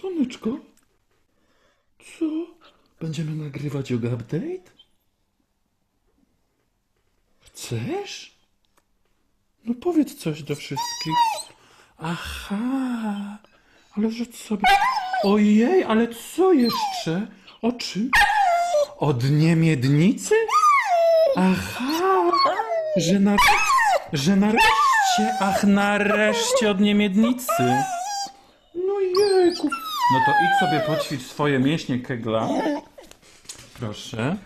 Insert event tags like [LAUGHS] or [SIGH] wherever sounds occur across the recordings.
Słoneczko? Co? Będziemy nagrywać yoga update? Chcesz? No powiedz coś do wszystkich. Aha, ale że sobie... Ojej, ale co jeszcze? O czym? O dnie? Aha, że na... że nareszcie, ach nareszcie od dnie miednicy. No jejku. No to idź sobie poćwicz swoje mięśnie kegla. Proszę.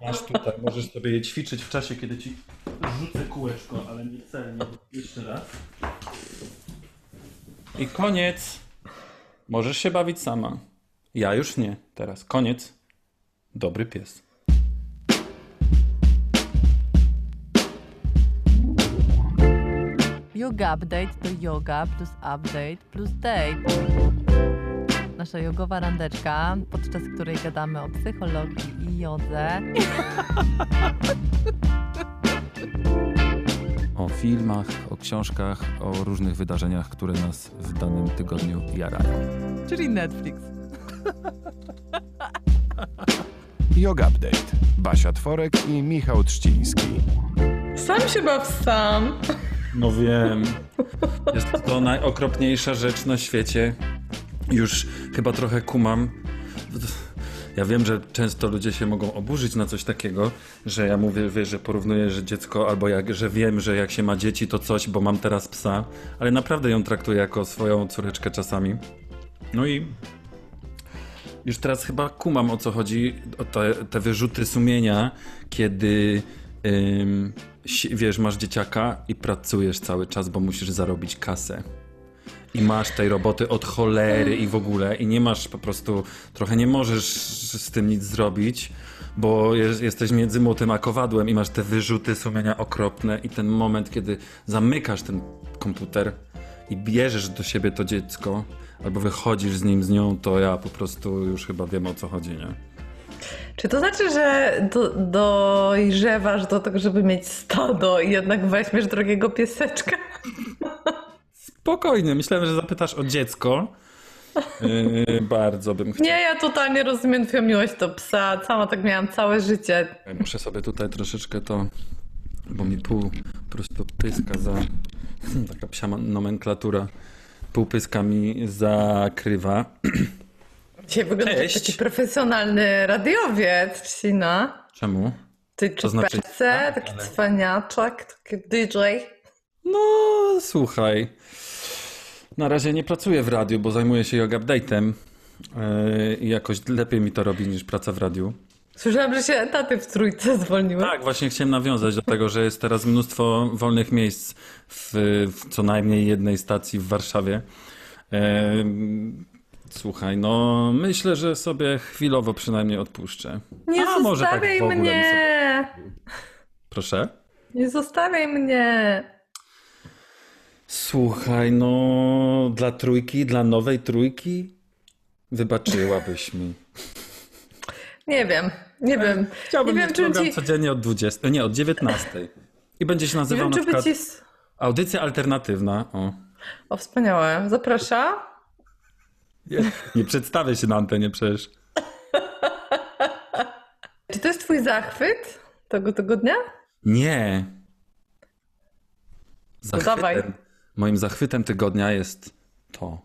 Masz tutaj, możesz sobie je ćwiczyć w czasie, kiedy ci rzucę kółeczko, ale nie celnie. Jeszcze raz. I koniec. Możesz się bawić sama. Ja już nie. Teraz koniec. Dobry pies. Yoga Update to yoga plus update plus date. Nasza jogowa randeczka, podczas której gadamy o psychologii i jodze. o filmach, o książkach, o różnych wydarzeniach, które nas w danym tygodniu jarają. Czyli Netflix. Yoga Update. Basia Tworek i Michał Trzciński. Sam się baw sam. No wiem. Jest to najokropniejsza rzecz na świecie. Już chyba trochę kumam. Ja wiem, że często ludzie się mogą oburzyć na coś takiego, że ja mówię, wiesz, że porównuję, że dziecko, albo jak, że wiem, że jak się ma dzieci, to coś, bo mam teraz psa, ale naprawdę ją traktuję jako swoją córeczkę czasami. No i już teraz chyba kumam o co chodzi, o te, te wyrzuty sumienia, kiedy wiesz, masz dzieciaka i pracujesz cały czas, bo musisz zarobić kasę. I masz tej roboty od cholery i w ogóle, i nie masz po prostu, trochę nie możesz z tym nic zrobić, bo jest, jesteś między młotem a kowadłem i masz te wyrzuty sumienia okropne i ten moment, kiedy zamykasz ten komputer i bierzesz do siebie to dziecko, albo wychodzisz z nim, z nią, to ja po prostu już chyba wiem o co chodzi, nie? Czy to znaczy, że do, dojrzewasz do tego, żeby mieć stado i jednak weźmiesz drogiego pieseczka? [LAUGHS] Spokojnie, myślałem, że zapytasz o dziecko. Yy, bardzo bym chciał. Nie, ja totalnie rozumiem twoją miłość do psa. Sama tak miałam całe życie. Muszę sobie tutaj troszeczkę to, bo mi pół po prostu pyska za, [LAUGHS] taka psia nomenklatura, pół pyska mi zakrywa. Dzisiaj wygląda jak taki profesjonalny radiowiec, Trzcina. Czemu? Ty czy znaczy... Taki ale... cwaniaczek, taki DJ. No, słuchaj. Na razie nie pracuję w radiu, bo zajmuję się yoga update'em yy, i jakoś lepiej mi to robi niż praca w radiu. Słyszałam, że się etaty w trójce zwolniły. Tak, właśnie chciałem nawiązać do tego, że jest teraz mnóstwo wolnych miejsc w, w co najmniej jednej stacji w Warszawie. Yy, słuchaj, no myślę, że sobie chwilowo przynajmniej odpuszczę. Nie A, może tak w ogóle mnie! Sobie... Proszę? Nie zostawiaj mnie! Słuchaj, no dla trójki, dla nowej trójki wybaczyłabyś mi. Nie wiem, nie wiem. Chciałbym nie mieć wiem, program ci... codziennie od 20, nie, od 19. I będzie się nazywał nie wiem, na przykład ci... Audycja alternatywna. O, o wspaniałe. Zaprasza? Nie, nie przedstawię się na antenie przecież. Czy to jest twój zachwyt tego tygodnia? Nie. Zachwytem. dawaj. Moim zachwytem tygodnia jest to.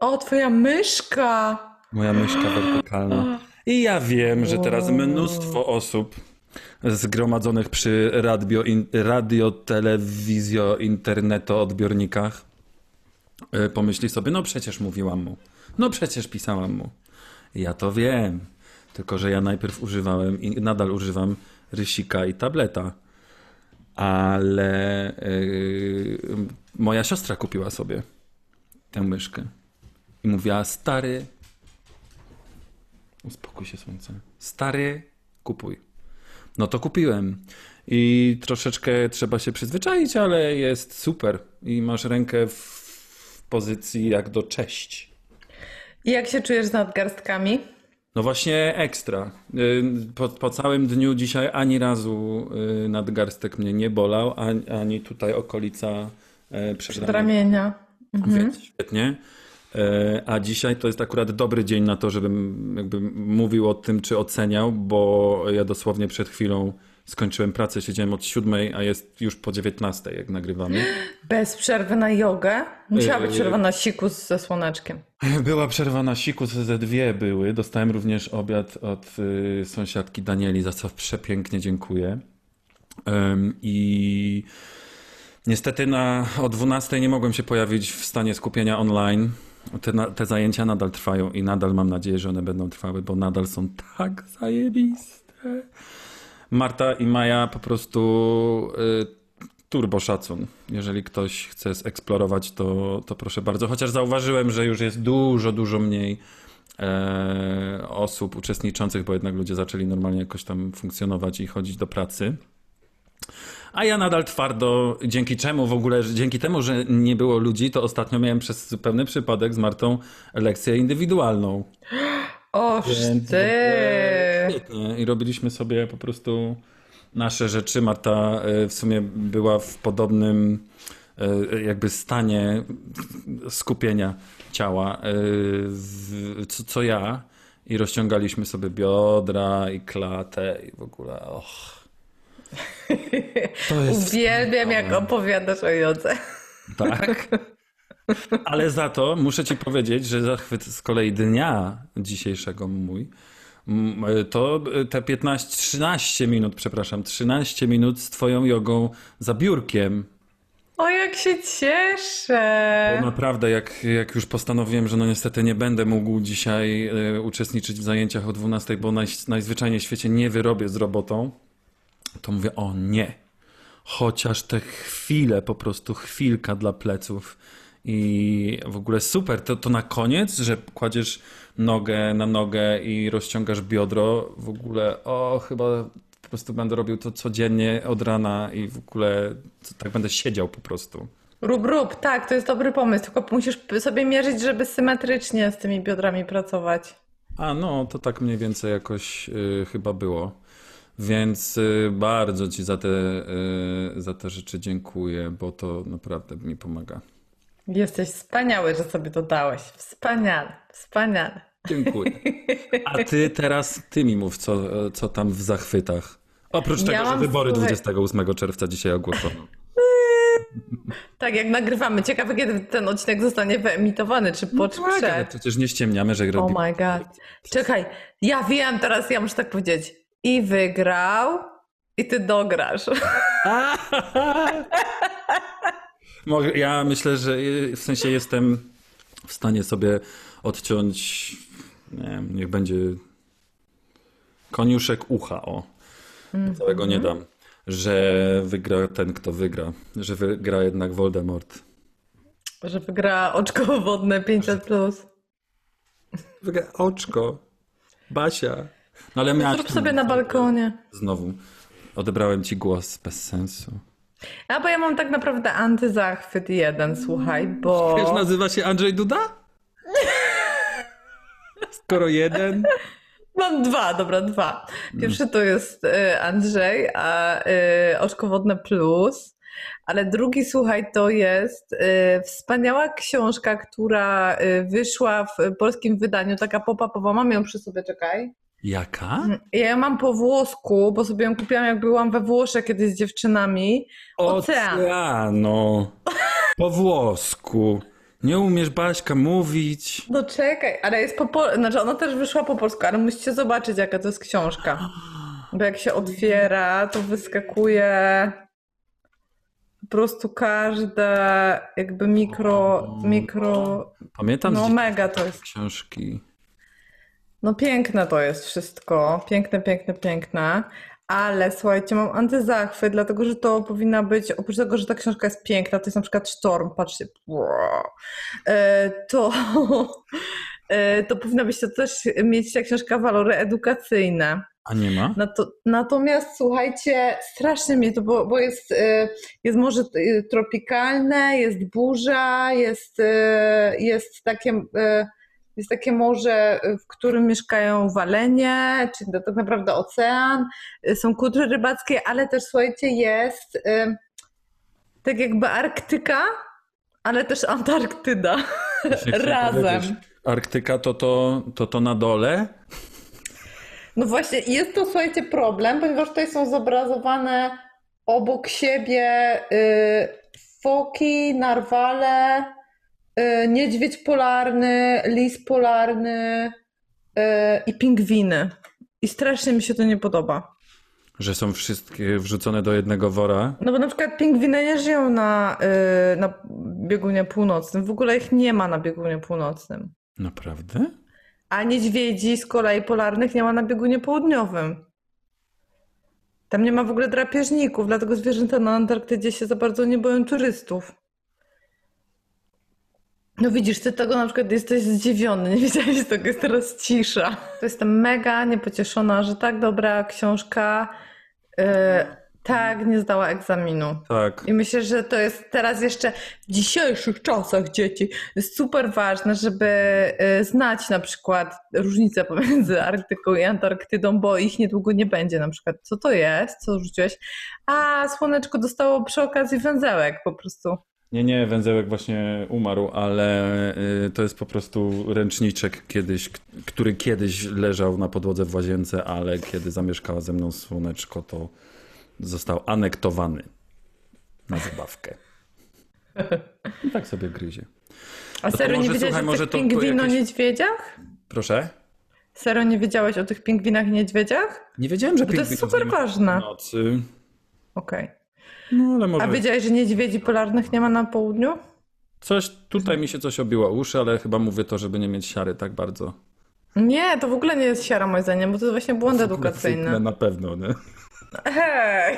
O, twoja myszka! Moja myszka wertykalna. I ja wiem, że teraz mnóstwo osób zgromadzonych przy radio, in, radio telewizjo, interneto odbiornikach e, pomyśli sobie, no przecież mówiłam mu, no przecież pisałam mu. Ja to wiem, tylko że ja najpierw używałem i nadal używam rysika i tableta ale yy, moja siostra kupiła sobie tę myszkę i mówiła, stary, uspokój się słońce, stary, kupuj. No to kupiłem i troszeczkę trzeba się przyzwyczaić, ale jest super i masz rękę w pozycji jak do cześć. I jak się czujesz z nadgarstkami? No właśnie ekstra. Y, po, po, całym dniu dzisiaj ani razu y, nadgarstek mnie nie bolał, ani, ani tutaj okolica e, przedramienia. więc świetnie. E, A dzisiaj to jest akurat dobry dzień na to, żebym jakby mówił o tym, czy oceniał, bo ja dosłownie przed chwilą skończyłem pracę, siedziałem od siódmej, a jest już po dziewiętnastej, jak nagrywamy. Bez przerwy na jogę? Musiała być Yy. przerwa na sikus ze słoneczkiem. Była przerwa na siku, ze dwie były. Dostałem również obiad od y, sąsiadki Danieli, za co przepięknie dziękuję. I niestety na, o 12 nie mogłem się pojawić w stanie skupienia online. Te, na, te zajęcia nadal trwają i nadal mam nadzieję, że one będą trwały, bo nadal są tak zajebiste. Marta i Maja po prostu y, turbo szacun. Jeżeli ktoś chce zeksplorować, to, to proszę bardzo. Chociaż zauważyłem, że już jest dużo, dużo mniej e, osób uczestniczących, bo jednak ludzie zaczęli normalnie jakoś tam funkcjonować i chodzić do pracy. A ja nadal twardo, dzięki czemu w ogóle, dzięki temu, że nie było ludzi, to ostatnio miałem przez zupełny przypadek z Martą lekcję indywidualną. [GASPS] O, Więc ty! I robiliśmy sobie po prostu nasze rzeczy. Marta e, w sumie była w podobnym e, jakby stanie skupienia ciała e, co, co ja. I rozciągaliśmy sobie biodra i klatę i w ogóle och. To jest Uwielbiam, jak opowiadasz o jodze. tak. Ale za to muszę ci powiedzieć, że zachwyt z kolei dnia dzisiejszego mój, to te 15, 13 minut, przepraszam, 13 minut z twoją jogą za biurkiem. O, jak się cieszę! Bo naprawdę, jak, jak już postanowiłem, że no niestety nie będę mógł dzisiaj e, uczestniczyć w zajęciach o 12, bo naj, najzwyczajniej w świecie nie wyrobię z robotą, to mówię, o nie. Chociaż te chwile, po prostu chwilka dla pleców. I w ogóle super, to, to na koniec, że kładziesz nogę na nogę i rozciągasz biodro, w ogóle, o, chyba po prostu będę robił to codziennie od rana i w ogóle tak będę siedział po prostu. Rób, rób, tak, to jest dobry pomysł, tylko musisz sobie mierzyć, żeby symetrycznie z tymi biodrami pracować. A no, to tak mniej więcej jakoś y, chyba było. Więc y, bardzo Ci za te, y, za te rzeczy dziękuję, bo to naprawdę mi pomaga. Jesteś wspaniały, że sobie to dałeś. Wspaniale, wspaniale. Dziękuję. A Ty teraz, Ty mi mów, co, co tam w zachwytach. Oprócz Ja tego, że wybory słuchaj- 28 czerwca dzisiaj ogłoszono. [LAUGHS] Tak, jak nagrywamy. Ciekawe, kiedy ten odcinek zostanie wyemitowany, czy po, czy Tak, przed. przecież nie ściemniamy, że Oh robimy. my god. Czekaj, ja wiem teraz, ja muszę tak powiedzieć. I wygrał, i ty dograsz. [LAUGHS] Ja myślę, że y, w sensie jestem w stanie sobie odciąć, wiem, niech będzie koniuszek ucha, o. Całego nie dam. Że wygra ten, kto wygra. Że wygra jednak Voldemort. Że wygra oczko wodne 500+. Plus. Wygra oczko. Basia. No ale miałaś... Zrób sobie na balkonie. Znowu. Odebrałem ci głos bez sensu. A bo ja mam tak naprawdę antyzachwyt jeden, słuchaj, bo... Wiesz, nazywa się Andrzej Duda? Skoro jeden... Mam dwa, dobra, dwa. Pierwszy to jest y, Andrzej, a y, Oczko Wodne Plus. Ale drugi, słuchaj, to jest y, wspaniała książka, która wyszła w polskim wydaniu, taka pop-upowa. Mam ją przy sobie, czekaj. Jaka? Ja ją mam po włosku, bo sobie ją kupiłam, jak byłam we Włoszech kiedyś z dziewczynami. Ocean. Oceano. Po włosku. Nie umiesz Baśka mówić. No czekaj, ale jest po pol... Znaczy ona też wyszła po polsku, ale musicie zobaczyć, jaka to jest książka. Bo jak się otwiera, to wyskakuje po prostu każde jakby mikro, mikro... Pamiętam No mega to jest. książki. No piękne to jest wszystko. Piękne, piękne, piękne. Ale słuchajcie, mam antyzachwyt, dlatego że to powinna być, oprócz tego, że ta książka jest piękna, to jest na przykład Sztorm, patrzcie. E, to, [LAUGHS] e, to powinna być to też mieć ta książka walory edukacyjne. A nie ma? Nato, natomiast słuchajcie, strasznie mnie to, bo, bo jest, e, jest morze tropikalne, jest burza, jest, jest takie. Jest takie morze, w którym mieszkają walenie, czyli to tak naprawdę ocean, e, są kutry rybackie, ale też słuchajcie, jest e, tak jakby Arktyka, Ale też Antarktyda. [LAUGHS] Razem. Arktyka to to, to to na dole? No właśnie, jest to, słuchajcie, problem, ponieważ tutaj są zobrazowane obok siebie y, foki, narwale, y, niedźwiedź polarny, lis polarny y, i pingwiny. I strasznie mi się to nie podoba. Że są wszystkie wrzucone do jednego wora? No bo na przykład pingwiny nie żyją na, y, na biegunie północnym. W ogóle ich nie ma na biegunie północnym. Naprawdę? A niedźwiedzi z kolei polarnych nie ma na biegunie południowym. Tam nie ma w ogóle drapieżników, dlatego zwierzęta na Antarktydzie się za bardzo nie boją turystów. No widzisz, ty tego na przykład jesteś zdziwiony, nie wiedziałeś tego, jest teraz cisza. To jestem mega niepocieszona, że tak dobra książka e, tak nie zdała egzaminu. Tak. I myślę, że to jest teraz jeszcze w dzisiejszych czasach dzieci jest super ważne, żeby y, znać na przykład różnicę pomiędzy Arktyką i Antarktydą, bo ich niedługo nie będzie na przykład. Co to jest? Co rzuciłeś? A, słoneczko dostało przy okazji węzełek po prostu. Nie, nie, węzełek właśnie umarł, ale y, to jest po prostu ręczniczek kiedyś, który kiedyś leżał na podłodze w łazience, ale kiedy zamieszkała ze mną słoneczko, to został anektowany na zabawkę. I tak sobie gryzie. A serio nie wiedziałeś słuchaj, o tych pingwino-niedźwiedziach? Proszę? Serio nie wiedziałeś o tych pingwinach i niedźwiedziach? Nie wiedziałem, że Bo to jest super ważne. nocy. Okej. No ale może A wiedziałeś, że niedźwiedzi polarnych nie ma na południu? coś, tutaj mi się coś obiło uszy, ale chyba mówię to, żeby nie mieć siary tak bardzo. Nie, to w ogóle nie jest siara moim zdaniem, bo to jest właśnie błąd edukacyjny. Na pewno, nie? Hej!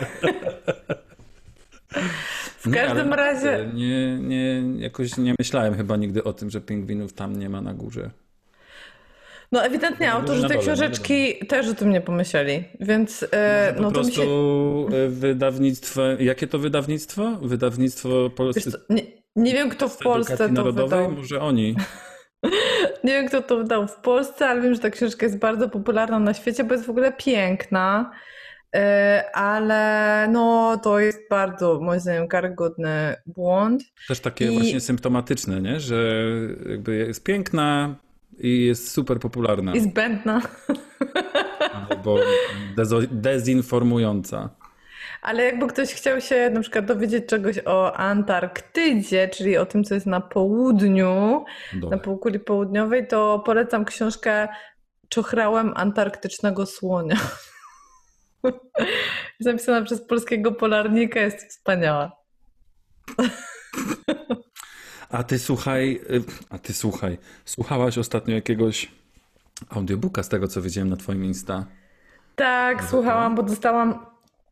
W każdym razie, Nie, nie, jakoś nie myślałem chyba nigdy o tym, że pingwinów tam nie ma na górze. No ewidentnie Na autorzy tej dole, książeczki też o tym nie pomyśleli, więc e, Po no to mi prostu się... e, wydawnictwo. Jakie to wydawnictwo? Wydawnictwo Polskie nie, nie wiem kto w Polsce to Narodowej? wydał. Może oni. [LAUGHS] Nie wiem kto to wydał w Polsce, ale wiem, że ta książka jest bardzo popularna na świecie, bo jest w ogóle piękna. E, Ale no to jest bardzo moim zdaniem karygodny błąd. Też takie I- właśnie symptomatyczne, nie? Że jakby jest piękna i jest super popularna. I zbędna. Albo dezinformująca. Ale jakby ktoś chciał się na przykład dowiedzieć czegoś o Antarktydzie, czyli o tym, co jest na południu, na półkuli południowej, to polecam książkę Czochrałem antarktycznego słonia. [LAUGHS] Jest napisana przez polskiego polarnika, jest wspaniała. [LAUGHS] A ty słuchaj, y, a ty słuchaj, słuchałaś ostatnio jakiegoś audiobooka z tego, co widziałem na twoim Insta? Tak, słuchałam, bo dostałam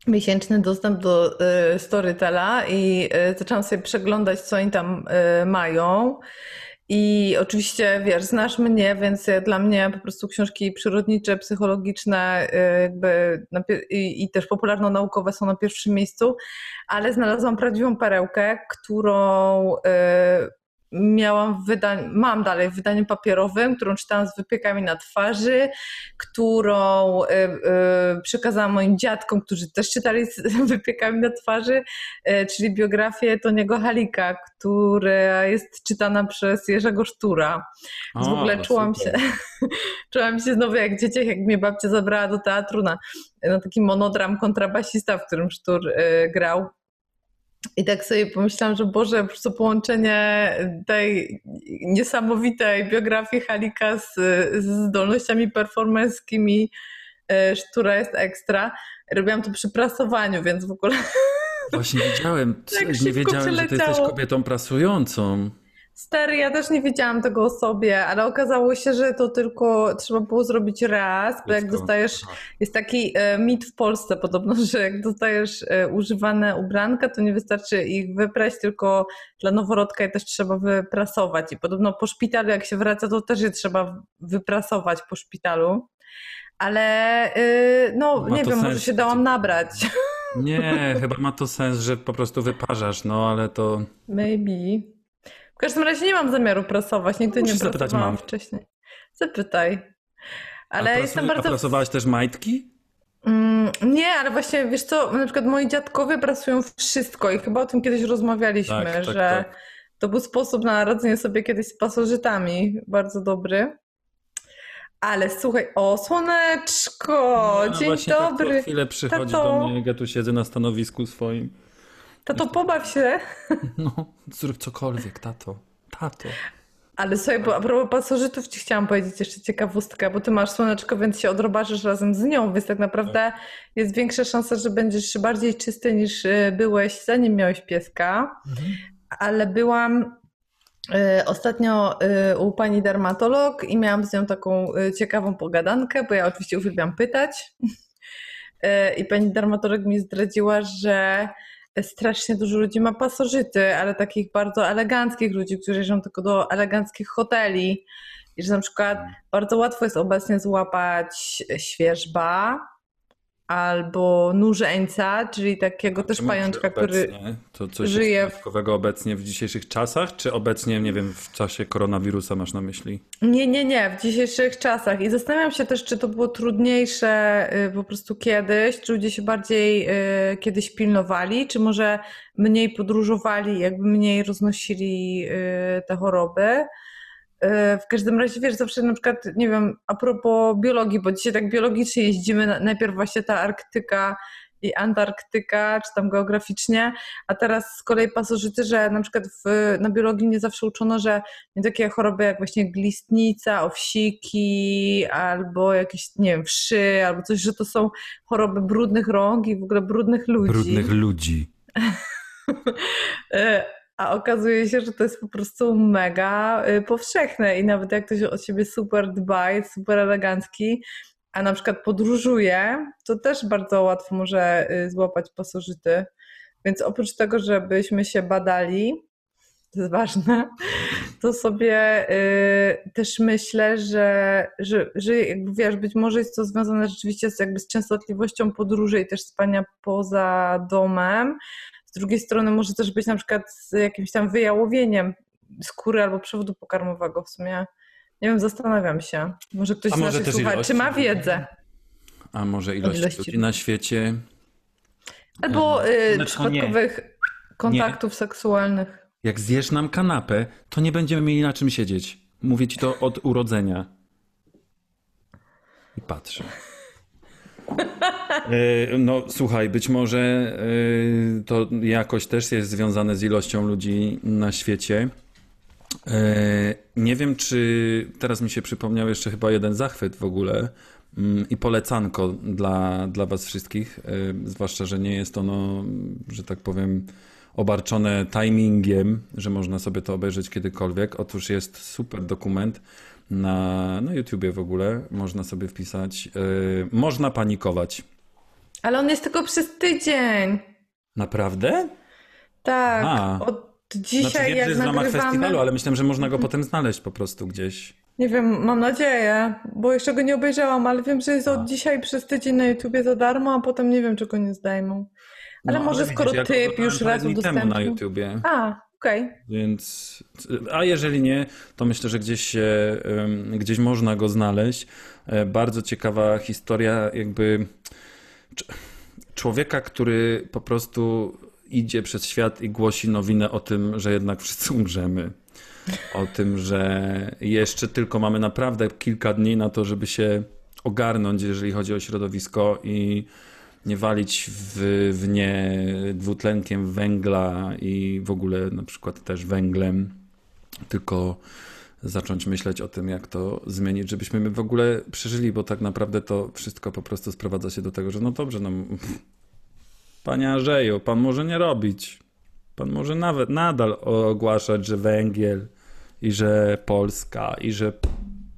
miesięczny dostęp do y, Storytela i y, zaczęłam sobie przeglądać, co oni tam y, mają. I oczywiście, wiesz, znasz mnie, więc dla mnie po prostu książki przyrodnicze, psychologiczne y, jakby i, i też popularno-naukowe są na pierwszym miejscu, ale znalazłam prawdziwą perełkę, którą y, miałam w wydaniu, mam dalej w wydaniu papierowym, którą czytałam z wypiekami na twarzy, którą y, y, przekazałam moim dziadkom, którzy też czytali z [LAUGHS] wypiekami na twarzy, y, czyli biografię Toniego Halika, która jest czytana przez Jerzego Sztura. Więc w A, ogóle no czułam super. się, [LAUGHS] czułam się znowu jak dzieciak, jak mnie babcia zabrała do teatru na, na taki monodram kontrabasista, w którym Sztur y, grał. I tak sobie pomyślałam, że Boże, po prostu połączenie tej niesamowitej biografii Halika z, z zdolnościami performerskimi, y, która jest ekstra. Robiłam to przy prasowaniu, więc w ogóle Właśnie wiedziałem, [LAUGHS] Tak nie wiedziałem, że ty jesteś kobietą prasującą. Stary, ja też nie wiedziałam tego o sobie, ale okazało się, że to tylko trzeba było zrobić raz, bo jak dostajesz, jest taki e, mit w Polsce podobno, [LAUGHS] że jak dostajesz e, używane ubranka, to nie wystarczy ich wyprać, tylko dla noworodka je też trzeba wyprasować. I podobno po szpitalu, jak się wraca, to też je trzeba wyprasować po szpitalu. Ale e, no, Ma nie wiem, może sens. się dałam nabrać. [LAUGHS] Nie, chyba ma to sens, że po prostu wyparzasz, no ale to... Maybe. W każdym razie nie mam zamiaru prasować, nigdy Musisz nie zapytać mamy. wcześniej. Zapytaj. Ale a, jestem a bardzo... prasowałaś też majtki? Mm, nie, ale właśnie, wiesz co, na przykład moi dziadkowie prasują wszystko i chyba o tym kiedyś rozmawialiśmy, Tak, tak, że tak. To był sposób na radzenie sobie kiedyś z pasożytami. Bardzo dobry. Ale słuchaj, o słoneczko! No, Dzień Tak dobry. co chwilę przychodzi Tato. do mnie, ja tu siedzę na stanowisku swoim. Tato, pobaw się. [LAUGHS] No, zrób cokolwiek, tato. Tato. Ale słuchaj, bo a propos pasożytów ci chciałam powiedzieć jeszcze ciekawostkę, bo ty masz słoneczko, więc się odrobaczysz razem z nią, więc tak naprawdę jest większa szansa, że będziesz bardziej czysty niż y, byłeś zanim miałeś pieska. Ale byłam y, ostatnio y, u pani dermatolog i miałam z nią taką ciekawą pogadankę, bo ja oczywiście uwielbiam pytać. [LAUGHS] I pani dermatolog mi zdradziła, że strasznie dużo ludzi ma pasożyty, ale takich bardzo eleganckich ludzi, którzy jeżdżą tylko do eleganckich hoteli. I że na przykład bardzo łatwo jest obecnie złapać świeżba albo nurzeńca, czyli takiego też pajączka, który? To coś żyje dodatkowego obecnie w dzisiejszych czasach, czy obecnie, nie wiem, w czasie koronawirusa masz na myśli? Nie, nie, nie, w dzisiejszych czasach. I zastanawiam się też, czy to było trudniejsze y, po prostu kiedyś, czy ludzie się bardziej y, kiedyś pilnowali, czy może mniej podróżowali, jakby mniej roznosili y, te choroby. Y, W każdym razie, wiesz, zawsze na przykład, nie wiem, a propos biologii, bo dzisiaj tak biologicznie jeździmy, na- najpierw właśnie ta Arktyka i Antarktyka, czy tam geograficznie, a teraz z kolei pasożyty, że na przykład w, na biologii nie zawsze uczono, że nie takie choroby jak właśnie glistnica, owsiki, albo jakieś, nie wiem, wszy, albo coś, że to są choroby brudnych rąk i w ogóle brudnych ludzi. Brudnych ludzi. [LAUGHS] A okazuje się, że to jest po prostu mega y, powszechne i nawet jak ktoś o siebie super dba, jest super elegancki, a na przykład podróżuje, to też bardzo łatwo może y, złapać pasożyty. Więc oprócz tego, żebyśmy się badali, to jest ważne, [LAUGHS] to sobie y, też myślę, że, że, że jakby wiesz, być może jest to związane rzeczywiście z, jakby z częstotliwością podróży i też spania poza domem. Z drugiej strony może też być na przykład z jakimś tam wyjałowieniem skóry albo przewodu pokarmowego w sumie. Nie wiem, zastanawiam się. Może ktoś A z może naszych też słuchaczy ilości. ma wiedzę. A może ilość ludzi na świecie? Albo y, Słoneczko, nie. przypadkowych kontaktów seksualnych. Jak zjesz nam kanapę, to nie będziemy mieli na czym siedzieć. Mówię ci to od urodzenia. I patrzę. E, No słuchaj, być może e, to jakoś też jest związane z ilością ludzi na świecie. E, Nie wiem, czy teraz mi się przypomniał jeszcze chyba jeden zachwyt w ogóle mm, i polecanko dla, dla Was wszystkich, zwłaszcza, że nie jest ono, że tak powiem, obarczone timingiem, że można sobie to obejrzeć kiedykolwiek. Otóż jest super dokument na, na YouTubie w ogóle, można sobie wpisać. e, Można panikować. Ale on jest tylko przez tydzień. Naprawdę? Tak, A. od dzisiaj znaczy wiem, że jak jest w ramach festiwalu, ale myślałem, że można go potem znaleźć po prostu gdzieś. Nie wiem, mam nadzieję, bo jeszcze go nie obejrzałam, ale wiem, że jest A. od dzisiaj przez tydzień na YouTubie za darmo, a potem nie wiem, czy go nie zdejmą. Ale może widzisz, skoro go typ już raz temu na udostępnił. YouTubie. A, okej. Więc, a jeżeli nie, to myślę, że gdzieś, się, gdzieś można go znaleźć. E, Bardzo ciekawa historia, jakby cz- człowieka, który po prostu idzie przez świat i głosi nowinę o tym, że jednak wszyscy umrzemy. O tym, że jeszcze tylko mamy naprawdę kilka dni na to, żeby się ogarnąć, jeżeli chodzi o środowisko i nie walić w, w nie dwutlenkiem węgla i w ogóle na przykład też węglem, tylko zacząć myśleć o tym, jak to zmienić, żebyśmy my w ogóle przeżyli, bo tak naprawdę to wszystko po prostu sprowadza się do tego, że no dobrze, no panie Andrzeju, pan może nie robić. Pan może nawet nadal ogłaszać, że węgiel i że Polska i że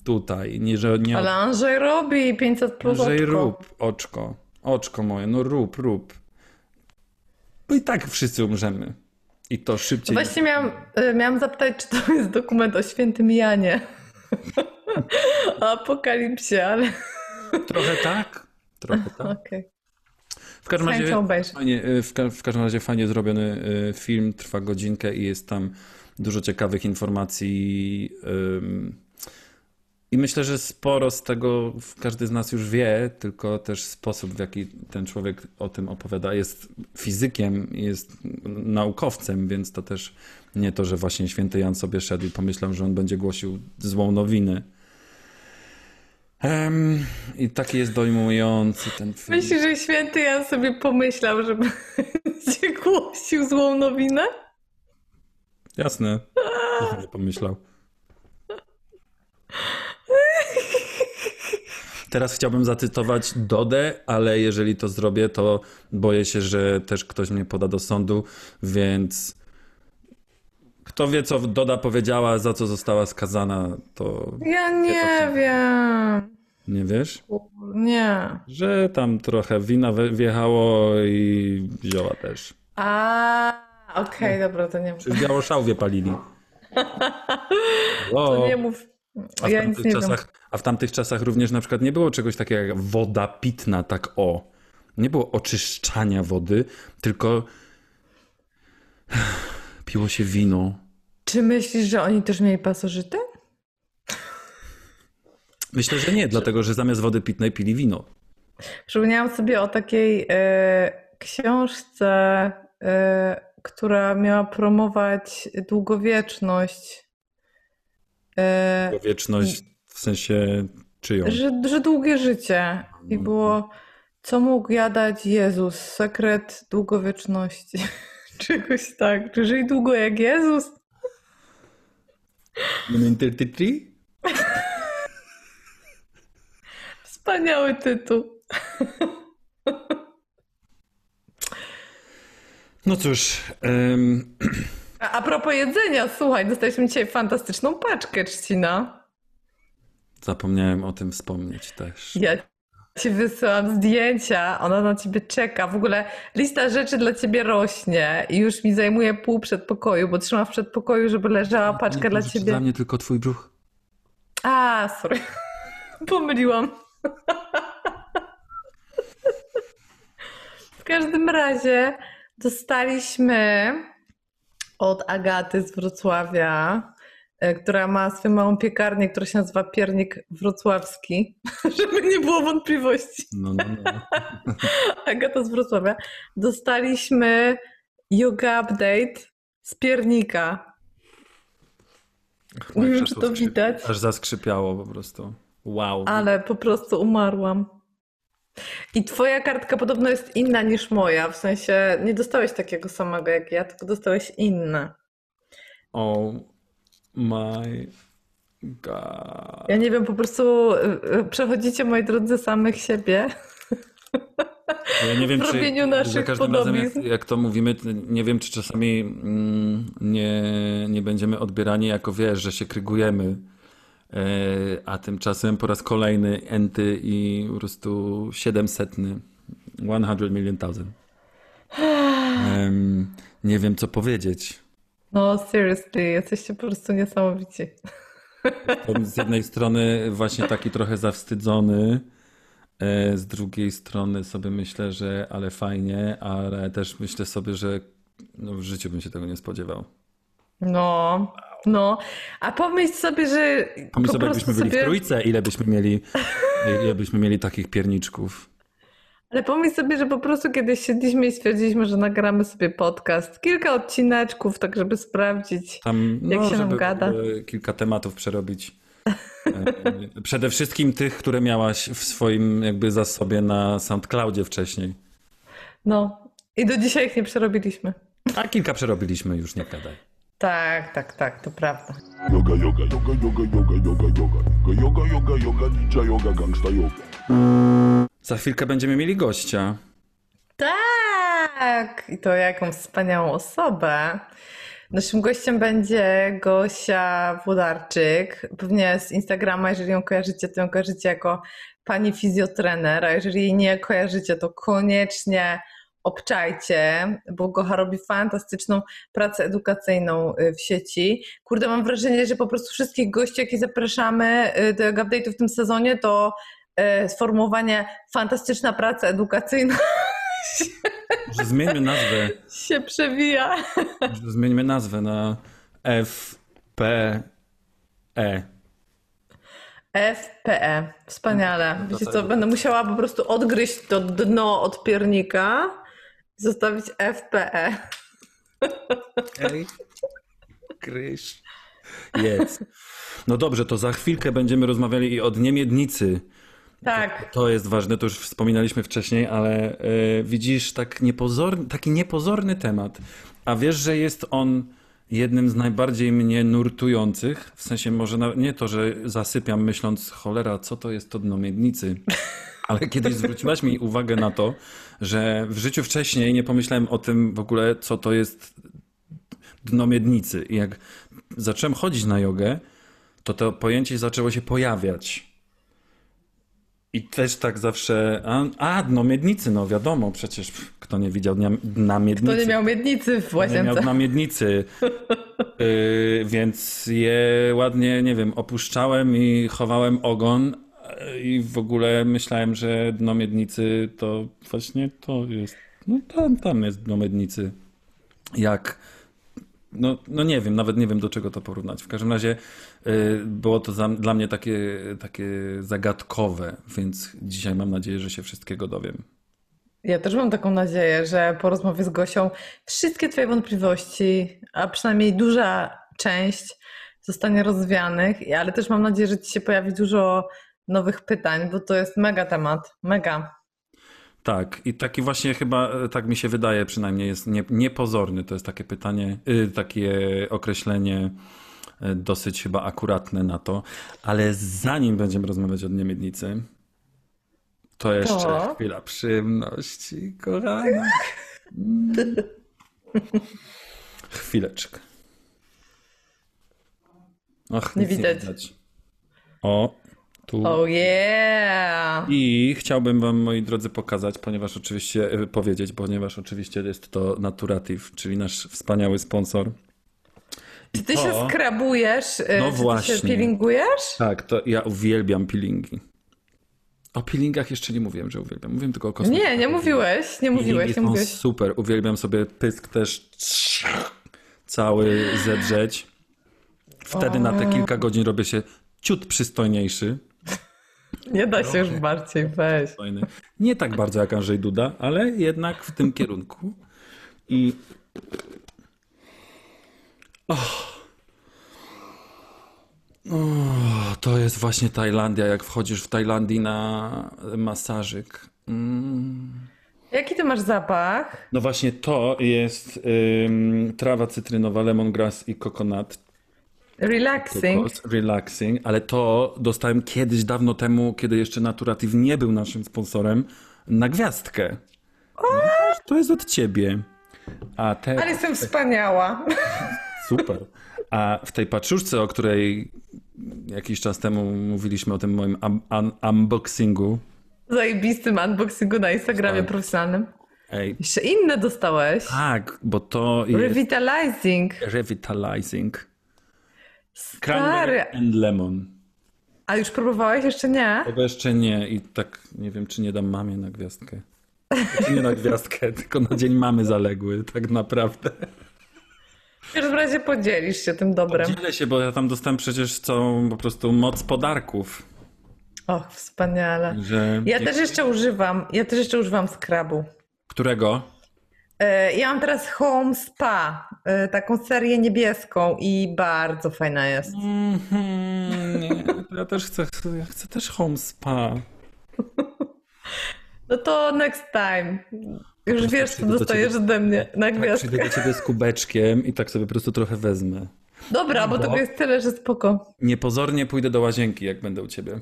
tutaj, nie, że nie Ale Andrzej robi 500 plus Andrzej, oczko. rób, oczko. Oczko moje, no rób, rób. Bo i tak wszyscy umrzemy. I to szybciej. Właśnie miałam, y, miałam zapytać, czy to jest dokument o świętym Janie. [LAUGHS] o apokalipsie, ale Trochę tak, trochę tak. okej. W każdym razie, fajnie, y, w, ka- w każdym razie fajnie zrobiony y, film, trwa godzinkę i jest tam dużo ciekawych informacji. ym, I myślę, że sporo z tego każdy z nas już wie, tylko też sposób, w jaki ten człowiek o tym opowiada, jest fizykiem, jest naukowcem, więc to też Nie to, że właśnie święty Jan sobie szedł i pomyślał, że on będzie głosił złą nowinę. Em, I taki jest dojmujący ten film. Myślisz, że święty Jan sobie pomyślał, że będzie [LAUGHS] głosił złą nowinę? Jasne. Nie pomyślał. Teraz chciałbym zacytować Dodę, ale jeżeli to zrobię, to boję się, że też ktoś mnie poda do sądu, więc kto wie, co Doda powiedziała, za co została skazana, to Ja nie to- wiem. nie wiesz? Nie. Że tam trochę wina wjechało i zioła też. A, okej, dobra, to nie mów. Czy w Białoszałwie palili. [LAUGHS] To nie mów. A w, Ja tamtych czasach, a w tamtych czasach również na przykład nie było czegoś takiego jak woda pitna, tak o. Nie było oczyszczania wody, tylko [SIGHS] piło się wino. Czy myślisz, że oni też mieli pasożyty? Myślę, że nie, dlatego że zamiast wody pitnej pili wino. Przypomniałam sobie o takiej e, książce, e, która miała promować długowieczność. E, Wieczność w sensie czyją. że, że długie życie. I było, co mógł jadać Jezus? Sekret długowieczności. [LAUGHS] Czegoś tak. Czy żyj długo jak Jezus? Numer 33? [LAUGHS] Wspaniały tytuł. [LAUGHS] No cóż, em, [CLEARS THROAT] A, a propos jedzenia, słuchaj, dostaliśmy dzisiaj fantastyczną paczkę, Trzcina. zapomniałem o tym wspomnieć też. Ja ci wysyłam zdjęcia, ona na ciebie czeka. W ogóle lista rzeczy dla ciebie rośnie i już mi zajmuje pół przedpokoju, bo trzymam w przedpokoju, żeby leżała paczka Nie, dla ciebie. Dla mnie tylko twój brzuch. A, sorry. [LAUGHS] Pomyliłam. [LAUGHS] W każdym razie dostaliśmy od Agaty z Wrocławia, e, która ma swoją małą piekarnię, która się nazywa Piernik Wrocławski, [LAUGHS] żeby nie było wątpliwości. No, no, no. [LAUGHS] Agata z Wrocławia. Dostaliśmy yoga update z piernika. Nie wiem, czy to widać. Aż zaskrzypiało po prostu. Wow. Ale po prostu umarłam. I twoja kartka podobno jest inna niż moja. W sensie nie dostałeś takiego samego jak ja, tylko dostałeś inne. Oh my god. Ja nie wiem, po prostu y, y, przechodzicie, moi drodzy, samych siebie. Ja nie wiem, w czy robieniu naszych za każdym razem, jak, podobizn. jak to mówimy, nie wiem, czy czasami mm, nie, nie będziemy odbierani jako wiesz, że się krygujemy. E, a tymczasem po raz kolejny enty i po prostu 700. 100 million thousand. Em, nie wiem, co powiedzieć. No, seriously, jesteście po prostu niesamowici. [LAUGHS] Z jednej strony właśnie taki trochę zawstydzony, e, z drugiej strony sobie myślę, że ale fajnie, ale też myślę sobie, że no, w życiu bym się tego nie spodziewał. No, no. A pomyśl sobie, że Pomyśl po sobie, jakbyśmy byli w sobie... trójce, ile byśmy mieli, ile byśmy mieli takich pierniczków. Ale pomyśl sobie, że po prostu kiedyś siedliśmy i stwierdziliśmy, że nagramy sobie podcast. Kilka odcineczków, tak żeby sprawdzić. Tam, no, Jak się nam gada. kilka tematów przerobić. E, Przede wszystkim tych, które miałaś w swoim jakby zasobie na SoundCloudzie wcześniej. No. I do dzisiaj ich nie przerobiliśmy. A kilka przerobiliśmy już, nie gadaj. Tak, tak, tak, to prawda. Yoga, yoga, yoga, yoga, yoga, yoga, yoga, yoga, yoga, yoga, yoga, ninja yoga, gangsta yoga. Za chwilkę będziemy mieli gościa. Tak! I to jaką wspaniałą osobę. Naszym gościem będzie Gosia Włodarczyk. Pewnie z Instagrama, jeżeli ją kojarzycie, to ją kojarzycie jako pani fizjotrener, a jeżeli jej nie kojarzycie, to koniecznie obczajcie, bo Gocha robi fantastyczną pracę edukacyjną y, w sieci. Kurde, mam wrażenie, że po prostu wszystkich gości, jakich zapraszamy y, do update'u w tym sezonie, to y, sformułowanie fantastyczna praca edukacyjna [LAUGHS] Może zmieńmy nazwę. się przewija. Może zmieńmy nazwę na FPE. FPE. Wspaniale. No Wiecie co, tak. będę musiała po prostu odgryźć to dno od piernika zostawić FPE. Kryś. Jest. No dobrze, to za chwilkę będziemy rozmawiali i od niemiednicy. Tak. To jest ważne, to już wspominaliśmy wcześniej, ale e, widzisz, tak niepozorny, taki niepozorny temat. A wiesz, że jest on jednym z najbardziej mnie nurtujących? W sensie może na, nie to, że zasypiam myśląc, cholera, co to jest to dno miednicy? Ale kiedyś zwróciłaś mi uwagę na to, że w życiu wcześniej nie pomyślałem o tym w ogóle, co to jest dno miednicy. I jak zacząłem chodzić na jogę, to to pojęcie zaczęło się pojawiać. I też tak zawsze, a, a dno miednicy, no wiadomo, przecież kto nie widział dnia, dna miednicy. To nie miał miednicy w Kto nie miał łazience. dna miednicy. Yy, [LAUGHS] więc je ładnie, nie wiem, opuszczałem i chowałem ogon i w ogóle myślałem, że dno miednicy to właśnie to jest, no tam, tam jest dno miednicy. Jak no, no nie wiem, nawet nie wiem do czego to porównać. W każdym razie y, było to za, dla mnie takie, takie zagadkowe, więc dzisiaj mam nadzieję, że się wszystkiego dowiem. Ja też mam taką nadzieję, że po rozmowie z Gosią wszystkie Twoje wątpliwości, a przynajmniej duża część zostanie rozwianych, ale też mam nadzieję, że Ci się pojawi dużo nowych pytań, bo to jest mega temat, mega. Tak, i taki właśnie chyba, e, tak mi się wydaje przynajmniej, jest nie, niepozorny. To jest takie pytanie, y, takie określenie y, dosyć chyba akuratne na to. Ale zanim będziemy rozmawiać o Dnie Miednicy, to jeszcze To? chwila przyjemności, kochana. [LAUGHS] Chwileczkę. Och, Nie nic widać. O, tu. Oh yeah! I chciałbym Wam, moi drodzy, pokazać, ponieważ oczywiście, e, powiedzieć, ponieważ oczywiście jest to Naturative, czyli nasz wspaniały sponsor. Czy Ty to- się skrabujesz? y, No czy Ty się właśnie. peelingujesz? Tak, to ja uwielbiam peelingi. O peelingach jeszcze nie mówiłem, że uwielbiam. Mówiłem tylko o kosmetykach. Nie, nie mówiłeś, nie mówiłeś, Peelingi nie są mówiłeś. super. Uwielbiam sobie pysk też cały zedrzeć. Wtedy na te kilka godzin robię się ciut przystojniejszy. Nie da się już bardziej, weź. Przystojny. Nie tak bardzo jak Andrzej Duda, ale jednak w tym kierunku. I oh. to jest właśnie Tajlandia, jak wchodzisz w Tajlandii na masażyk. Mm. Jaki Ty masz zapach? No właśnie to jest ym, trawa cytrynowa, lemongrass i coconut Relaxing. relaxing, ale to dostałem kiedyś dawno temu, kiedy jeszcze Naturative nie był naszym sponsorem, na gwiazdkę. To jest od ciebie. A te... Ale jestem wspaniała. Super. A w tej paczuszce, o której jakiś czas temu mówiliśmy o tym moim un- unboxingu, Zajebistym unboxingu na Instagramie Tak. profesjonalnym. ej, Jeszcze inne dostałeś. tak, bo to jest Revitalizing. revitalizing. Stary. And lemon. A już próbowałeś? Jeszcze nie? Tego jeszcze nie i tak nie wiem, czy nie dam mamie na gwiazdkę. Znaczy nie na gwiazdkę, [LAUGHS] tylko na dzień mamy zaległy, tak naprawdę. W każdym razie podzielisz się tym dobrem. Dzielę się, bo ja tam dostałem przecież całą po prostu moc podarków. Och, wspaniale. Że... Ja też jeszcze używam, ja też jeszcze używam skrabu. Którego? E, Ja mam teraz Home Spa, e, taką serię niebieską i bardzo fajna jest. Mhm, nie, ja też chcę, ja chcę też home spa. [LAUGHS] No to next time. Już wiesz, co przyjdę do dostajesz ciebie. ode mnie na Tak, gwiazdkę. przyjdę do ciebie z kubeczkiem i tak sobie po prostu trochę wezmę. Dobra, bo Bo- tego jest tyle, że spoko. Niepozornie pójdę do łazienki, jak będę u ciebie.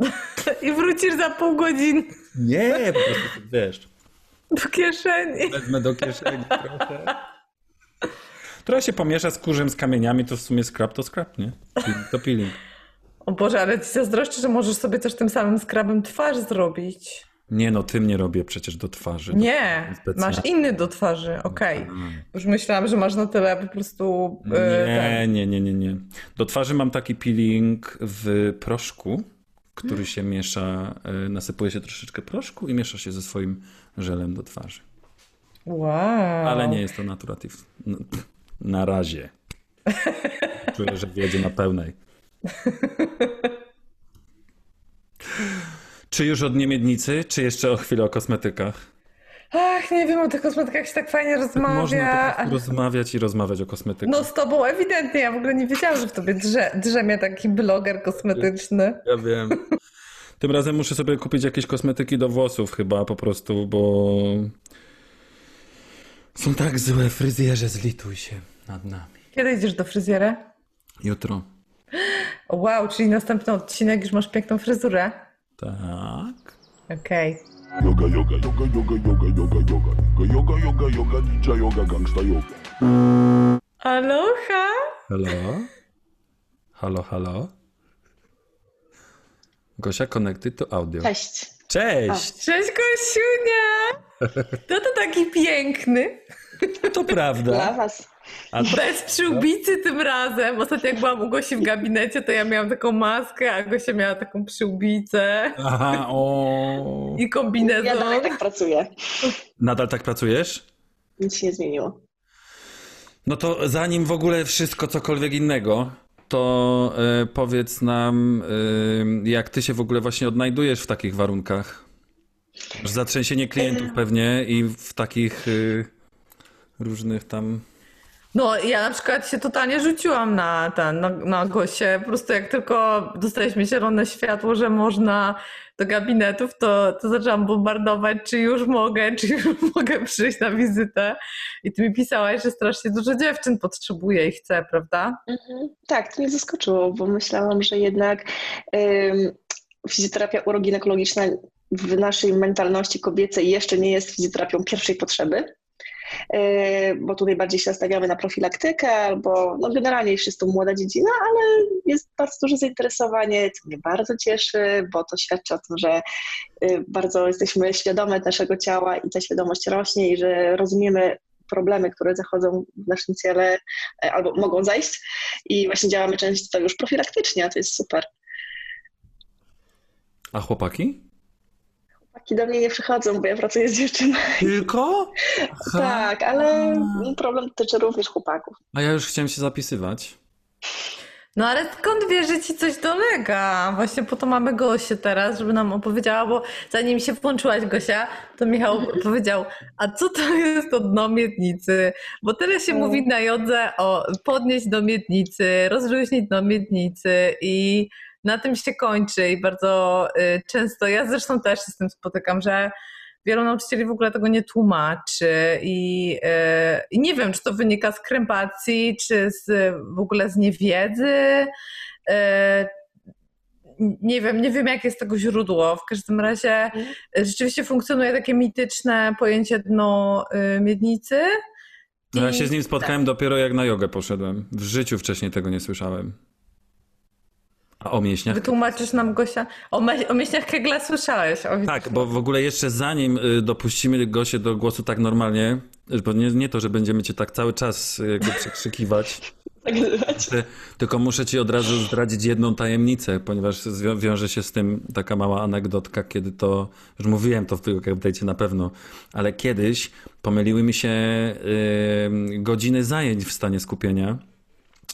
[LAUGHS] I wrócisz za pół godziny Nie, po prostu wiesz. Do kieszeni. Wezmę do kieszeni [LAUGHS] trochę. Trochę się pomiesza z kurzem, z kamieniami, to w sumie skrap to skrap, nie? To peeling. O Boże, ale ci zazdroszczę, że możesz sobie też tym samym skrabem twarz zrobić. Nie no, tym nie robię przecież do twarzy. Nie, Specjalnie. masz inny do twarzy, okej. Już myślałam, że masz na tyle po prostu... ten. Nie, nie, nie, nie, nie. Do twarzy mam taki peeling w proszku, który się miesza, y, nasypuje się troszeczkę proszku i miesza się ze swoim żelem do twarzy. Wow. Ale nie jest to naturative. N- Na razie. [LAUGHS] Czuję, że wjedzie na pełnej. Czy już od niemiednicy, czy jeszcze o chwilę o kosmetykach? Ach, nie wiem, o tych kosmetykach się tak fajnie rozmawia. Można rozmawiać i rozmawiać o kosmetykach. No z tobą ewidentnie, ja w ogóle nie wiedziałam, że w tobie drze, drzemie taki bloger kosmetyczny. Ja wiem. Tym razem muszę sobie kupić jakieś kosmetyki do włosów chyba po prostu, bo są tak złe fryzjerze, zlituj się nad nami. Kiedy idziesz do fryzjera? Jutro. Wow, czyli następny odcinek już masz piękną fryzurę. Tak. Okej. Yoga, yoga, yoga, yoga, yoga, yoga, yoga. Yoga, yoga, yoga, ninja yoga, gangsta yoga. Aloha! Halo? Halo, halo? Gosia connected to audio. Cześć. Cześć! Cześć Kosiunia! To to taki piękny. To Dla prawda. was. A to... Bez przyłbicy tym razem. Ostatnio jak byłam u Gosi w gabinecie, to ja miałam taką maskę, a Gosia miała taką przyłbicę Aha, o. i kombinezon. Ja dalej tak pracuję. Nadal tak pracujesz? Nic się nie zmieniło. No to zanim w ogóle wszystko cokolwiek innego, to e, powiedz nam, e, jak ty się w ogóle właśnie odnajdujesz w takich warunkach? Zatrzęsienie klientów pewnie i w takich e, różnych tam... No, ja na przykład się totalnie rzuciłam na ten, na, na. Po prostu jak tylko dostaliśmy zielone światło, że można do gabinetów, to, to zaczęłam bombardować, czy już mogę, czy już [LAUGHS] mogę przyjść na wizytę. I ty mi pisałaś, że strasznie dużo dziewczyn potrzebuje i chce, prawda? Mhm. Tak, to mnie zaskoczyło, bo myślałam, że jednak ym, fizjoterapia uroginekologiczna w naszej mentalności kobiecej jeszcze nie jest fizjoterapią pierwszej potrzeby. Yy, bo tutaj bardziej się nastawiamy na profilaktykę, albo no generalnie jest to młoda dziedzina, ale jest bardzo duże zainteresowanie, co mnie bardzo cieszy, bo to świadczy o tym, że yy, bardzo jesteśmy świadome naszego ciała i ta świadomość rośnie i że rozumiemy problemy, które zachodzą w naszym ciele e, albo mogą zajść i właśnie działamy często już profilaktycznie, a to jest super. A chłopaki? Chłopaki do mnie nie przychodzą, bo ja pracuję z dziewczynami. Tylko? Tak, ale problem dotyczy również chłopaków. A ja już chciałem się zapisywać. No ale skąd wiesz, że ci coś dolega? Właśnie po to mamy Gosię teraz, żeby nam opowiedziała, bo zanim się włączyłaś Gosia, to Michał [LAUGHS] powiedział, a co to jest to dno miednicy? Bo tyle się No. mówi na jodze o podnieść do miednicy, rozluźnić dno miednicy i na tym się kończy i bardzo y, często, ja zresztą też się z tym spotykam, że wielu nauczycieli w ogóle tego nie tłumaczy i, y, i nie wiem, czy to wynika z krępacji, czy z, w ogóle z niewiedzy. Y, nie wiem, nie wiem, jakie jest tego źródło. W każdym razie y, rzeczywiście funkcjonuje takie mityczne pojęcie dno miednicy. No ja się z nim spotkałem dopiero jak na jogę poszedłem. W życiu wcześniej tego nie słyszałem. O mięśniach? Wytłumaczysz nam, Gosia? O, me- o mięśniach Kegla słyszałeś. O, Tak, bo w ogóle jeszcze zanim y, dopuścimy Gosię do głosu tak normalnie, y, bo nie, nie to, że będziemy cię tak cały czas y, jakby przekrzykiwać, [LAUGHS] ty- tylko muszę ci od razu zdradzić jedną tajemnicę, ponieważ zwią- wiąże się z tym taka mała anegdotka, kiedy to, już mówiłem to w update'cie na pewno, ale kiedyś pomyliły mi się y, godziny zajęć w stanie skupienia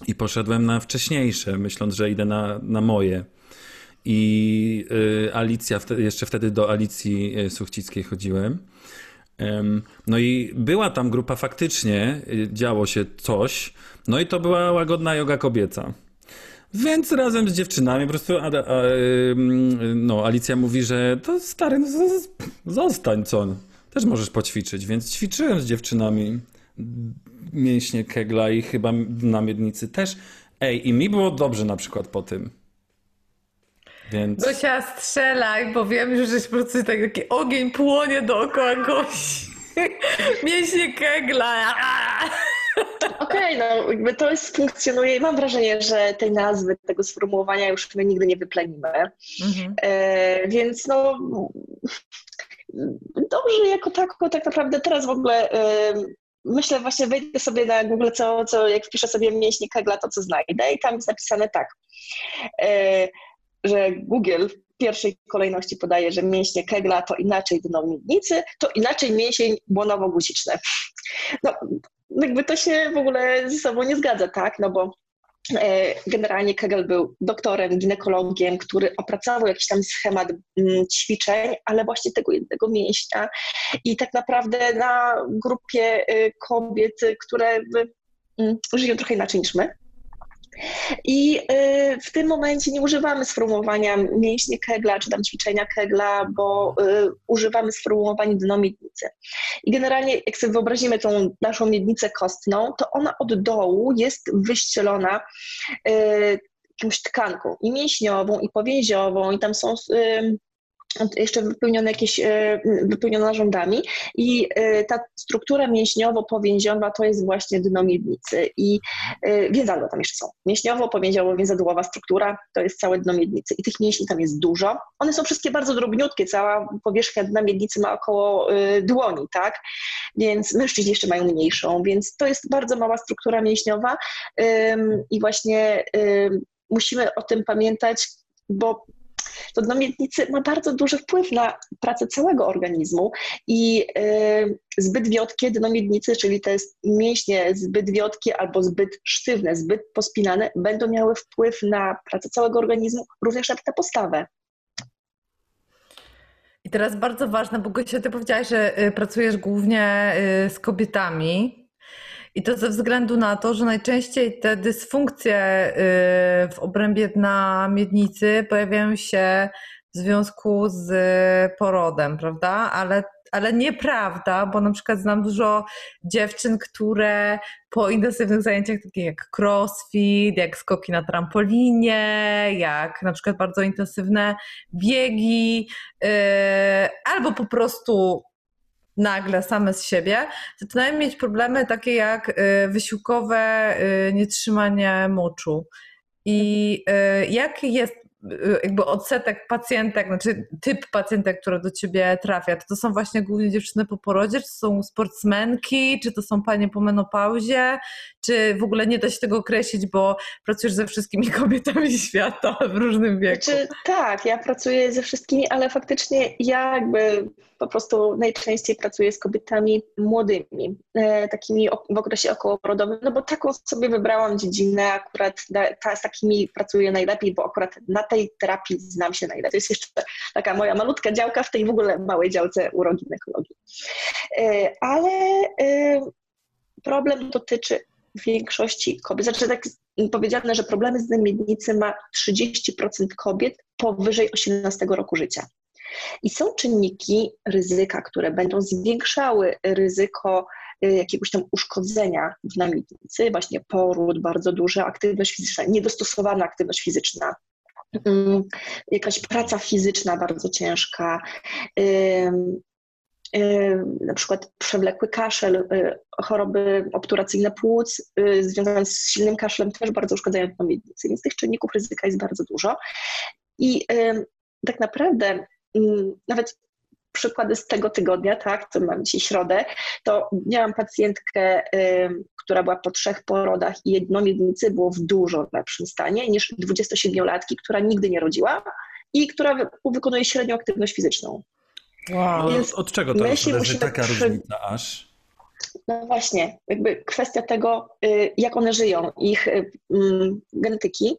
i poszedłem na wcześniejsze, myśląc, że idę na, na moje. I y, Alicja, jeszcze wtedy do Alicji y, Suchcickiej chodziłem. Em, No i była tam grupa faktycznie, y, działo się coś, no i to była łagodna yoga kobieca. Więc razem z dziewczynami po prostu a, a, no, Alicja mówi, że to stary, no, zostań co, też możesz poćwiczyć, więc ćwiczyłem z dziewczynami mięśnie kegla i chyba na miednicy też. Ej, i mi było dobrze na przykład po tym. Więc... Gosia, strzelaj, bo wiem już, że po prostu tak, taki ogień płonie dookoła Gosi. [LAUGHS] Mięśnie Kegla. Okej, no jakby to jest, funkcjonuje i mam wrażenie, że tej nazwy, tego sformułowania już my nigdy nie wyplenimy. Mhm. E, więc no dobrze jako tako tak naprawdę teraz w ogóle e, myślę właśnie wejdę sobie na Google, co, co jak wpiszę sobie mięśnie Kegla, to co znajdę i tam jest napisane tak, e, że Google w pierwszej kolejności podaje, że mięśnie Kegla to inaczej dno miednicy, to inaczej mięsień błonowo-guziczny. No jakby to się w ogóle ze sobą nie zgadza, tak? No bo generalnie Kegel był doktorem, ginekologiem, który opracował jakiś tam schemat mm, ćwiczeń, ale właśnie tego jednego mięśnia. I tak naprawdę na grupie y, kobiet, które mm, żyją trochę inaczej niż my, i y, w tym momencie nie używamy sformułowania mięśnie Kegla czy tam ćwiczenia Kegla, bo y, używamy sformułowania dno miednicy. I generalnie, jak sobie wyobrazimy tą naszą miednicę kostną, to ona od dołu jest wyścielona y, jakąś tkanką i mięśniową, i powięziową, i tam są jeszcze wypełnione jakieś, e, wypełnione narządami i e, ta struktura mięśniowo-powięziowa to jest właśnie dno miednicy i e, więzadła tam jeszcze są. Mięśniowo-powięziowo-więzadłowa struktura to jest całe dno miednicy i tych mięśni tam jest dużo. One są wszystkie bardzo drobniutkie, cała powierzchnia dna miednicy ma około dłoni, tak? Więc mężczyźni jeszcze mają mniejszą, więc to jest bardzo mała struktura mięśniowa i właśnie musimy o tym pamiętać, bo to dno miednicy ma bardzo duży wpływ na pracę całego organizmu i y, zbyt wiotkie dno miednicy, czyli te mięśnie zbyt wiotkie albo zbyt sztywne, zbyt pospinane, będą miały wpływ na pracę całego organizmu, również na postawę. I teraz bardzo ważne, bo Gosia, ty powiedziałaś, że y, pracujesz głównie y, z kobietami. I to ze względu na to, że najczęściej te dysfunkcje y, w obrębie dna miednicy pojawiają się w związku z porodem, prawda? Ale, ale nieprawda, bo na przykład znam dużo dziewczyn, które po intensywnych zajęciach takich jak crossfit, jak skoki na trampolinie, jak na przykład bardzo intensywne biegi, yy, albo po prostu nagle same z siebie, zaczynają mieć problemy takie jak y, wysiłkowe y, nietrzymanie moczu. I y, jaki jest jakby odsetek pacjentek, znaczy typ pacjentek, które do ciebie trafia? Czy to są właśnie głównie dziewczyny po porodzie, czy są sportsmenki, czy to są panie po menopauzie, czy w ogóle nie da się tego określić, bo pracujesz ze wszystkimi [LAUGHS] kobietami świata w różnym wieku? Czy, tak, ja pracuję ze wszystkimi, ale faktycznie ja jakby po prostu najczęściej pracuję z kobietami młodymi, e, takimi w okresie okołoporodowym, no bo taką sobie wybrałam dziedzinę, akurat ta, z takimi pracuję najlepiej, bo akurat na tej terapii znam się najlepiej. To jest jeszcze taka moja malutka działka w tej w ogóle małej działce uroginekologii. E, ale e, problem dotyczy większości kobiet. Znaczy tak powiedziane, że problemy z miednicy ma 30% kobiet powyżej 18 roku życia. I są czynniki ryzyka, które będą zwiększały ryzyko y, jakiegoś tam uszkodzenia w namiednicy, właśnie poród, bardzo duża aktywność fizyczna, niedostosowana aktywność fizyczna, mm, jakaś praca fizyczna bardzo ciężka, na przykład przewlekły kaszel, y, choroby obturacyjne płuc y, związane z silnym kaszlem też bardzo uszkadzają miednicy, więc tych czynników ryzyka jest bardzo dużo. I tak naprawdę nawet przykłady z tego tygodnia, tak, to mam dzisiaj środę, to miałam pacjentkę, która była po trzech porodach i jednomiednicy było w dużo lepszym stanie niż 27-latki, która nigdy nie rodziła i która wykonuje średnią aktywność fizyczną. Wow. Więc od czego to zależy taka przy... różnica aż? No właśnie, jakby kwestia tego, y, jak one żyją, ich y, mm, genetyki,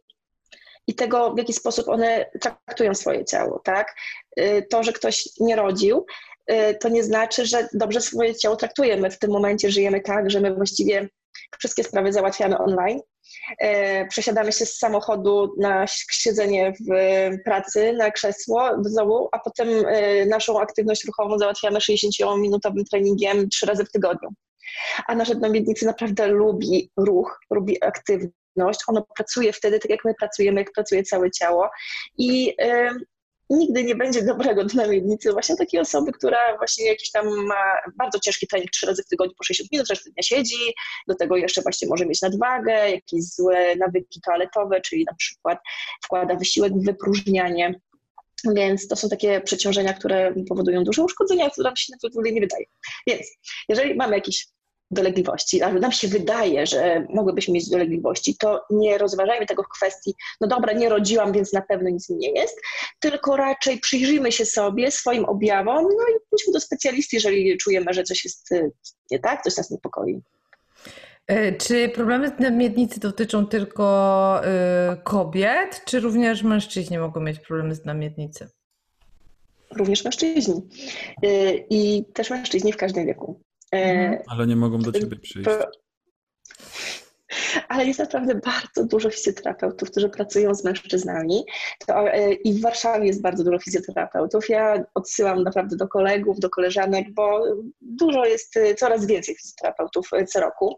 i tego, w jaki sposób one traktują swoje ciało, tak? Y, to, że ktoś nie rodził, y, to nie znaczy, że dobrze swoje ciało traktujemy. W tym momencie żyjemy tak, że my właściwie wszystkie sprawy załatwiamy online. Y, przesiadamy się z samochodu na siedzenie w pracy, na krzesło w domu, a potem naszą aktywność ruchową załatwiamy 60-minutowym treningiem trzy razy w tygodniu. A nasz miednicy naprawdę lubi ruch, lubi aktywność ono pracuje wtedy tak, jak my pracujemy, jak pracuje całe ciało. I nigdy nie będzie dobrego dna miednicy właśnie takiej osoby, która właśnie jakiś tam ma bardzo ciężki trening trzy razy w tygodniu po 60 minut, resztę dnia siedzi, do tego jeszcze właśnie może mieć nadwagę, jakieś złe nawyki toaletowe, czyli na przykład wkłada wysiłek w wypróżnianie. Więc to są takie przeciążenia, które powodują duże uszkodzenia, co nam się na to nie wydaje. Więc jeżeli mamy jakiś dolegliwości, ale nam się wydaje, że mogłybyśmy mieć dolegliwości, to nie rozważajmy tego w kwestii, no dobra, nie rodziłam, więc na pewno nic mi nie jest, tylko raczej przyjrzyjmy się sobie, swoim objawom, no i pójdźmy do specjalisty, jeżeli czujemy, że coś jest y, nie tak, coś nas niepokoi. E, Czy problemy z miednicy dotyczą tylko y, kobiet, czy również mężczyźni mogą mieć problemy z namiednicy? Również mężczyźni. Y, I też mężczyźni w każdym wieku. E, Mhm. Ale nie mogą do ciebie przyjść. [LAUGHS] Ale jest naprawdę bardzo dużo fizjoterapeutów, którzy pracują z mężczyznami. To, e, I w Warszawie jest bardzo dużo fizjoterapeutów. Ja odsyłam naprawdę do kolegów, do koleżanek, bo dużo jest, e, coraz więcej fizjoterapeutów e, co roku.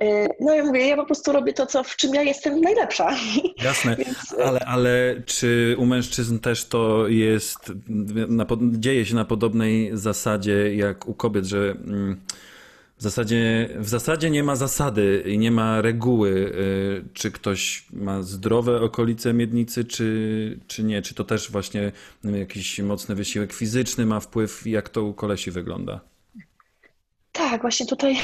E, No ja mówię, ja po prostu robię to, co, w czym ja jestem najlepsza. Jasne, [LAUGHS] Więc, ale, ale czy u mężczyzn też to jest, na, dzieje się na podobnej zasadzie jak u kobiet, że mm, w zasadzie, w zasadzie nie ma zasady i nie ma reguły, y, czy ktoś ma zdrowe okolice miednicy, czy, czy nie, czy to też właśnie jakiś mocny wysiłek fizyczny ma wpływ, jak to u kolesi wygląda. Tak, właśnie tutaj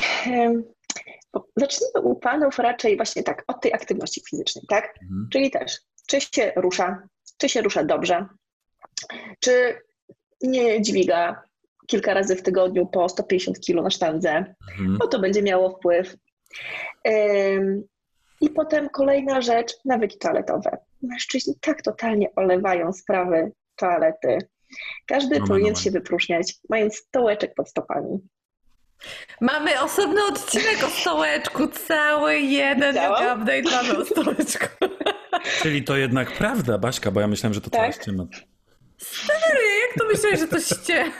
zacznijmy u panów raczej właśnie tak od tej aktywności fizycznej, tak? Mhm. Czyli też, czy się rusza, czy się rusza dobrze, czy nie dźwiga kilka razy w tygodniu po 150 kg na sztandze, Mhm. bo to będzie miało wpływ. Em, I potem kolejna rzecz, nawyki toaletowe. Mężczyźni tak totalnie olewają sprawy toalety. Każdy No, powinien no, no. się wypróżniać, mając stołeczek pod stopami. Mamy osobny odcinek o stołeczku, cały jeden update mamy o stołeczku. Czyli to jednak prawda, Baśka, bo ja myślałem, że to Tak. cały ściema. Jak to myślałeś, że to ście?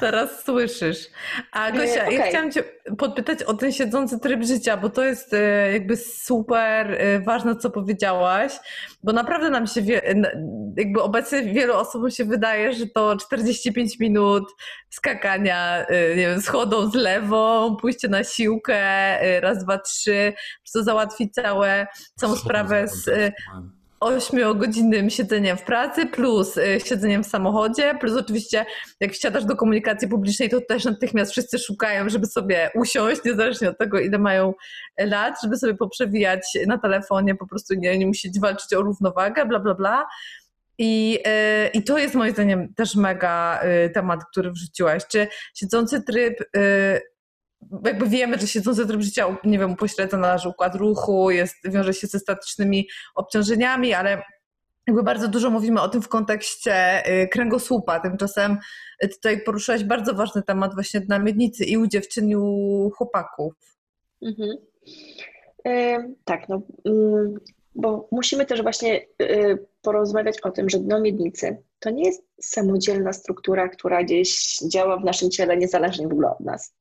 Teraz słyszysz. A Gosia, ja okej. chciałam Cię podpytać o ten siedzący tryb życia, bo to jest e, jakby super e, ważne, co powiedziałaś, bo naprawdę nam się, wie, n- jakby obecnie wielu osobom się wydaje, że to 45 minut skakania, e, nie wiem, schodą z lewą, pójście na siłkę, e, raz, dwa, trzy, co załatwi całe, całą sprawę z e, ośmiogodzinnym siedzeniem w pracy, plus y, siedzeniem w samochodzie, plus oczywiście jak wsiadasz do komunikacji publicznej, to też natychmiast wszyscy szukają, żeby sobie usiąść, niezależnie od tego, ile mają lat, żeby sobie poprzewijać na telefonie, po prostu nie, nie musieć walczyć o równowagę, bla, bla, bla. I, y, I to jest moim zdaniem też mega y, temat, który wrzuciłaś. Czy siedzący tryb jakby wiemy, że siedzący tryb życia, nie wiem, upośledza nasz układ ruchu, jest, wiąże się ze statycznymi obciążeniami, ale jakby bardzo dużo mówimy o tym w kontekście y, kręgosłupa. Tymczasem y, tutaj poruszyłaś bardzo ważny temat właśnie na miednicy i u dziewczyn, i u chłopaków. Mhm. Ym, Tak, no, ym, bo musimy też właśnie y, porozmawiać o tym, że dno miednicy to nie jest samodzielna struktura, która gdzieś działa w naszym ciele niezależnie w ogóle od nas.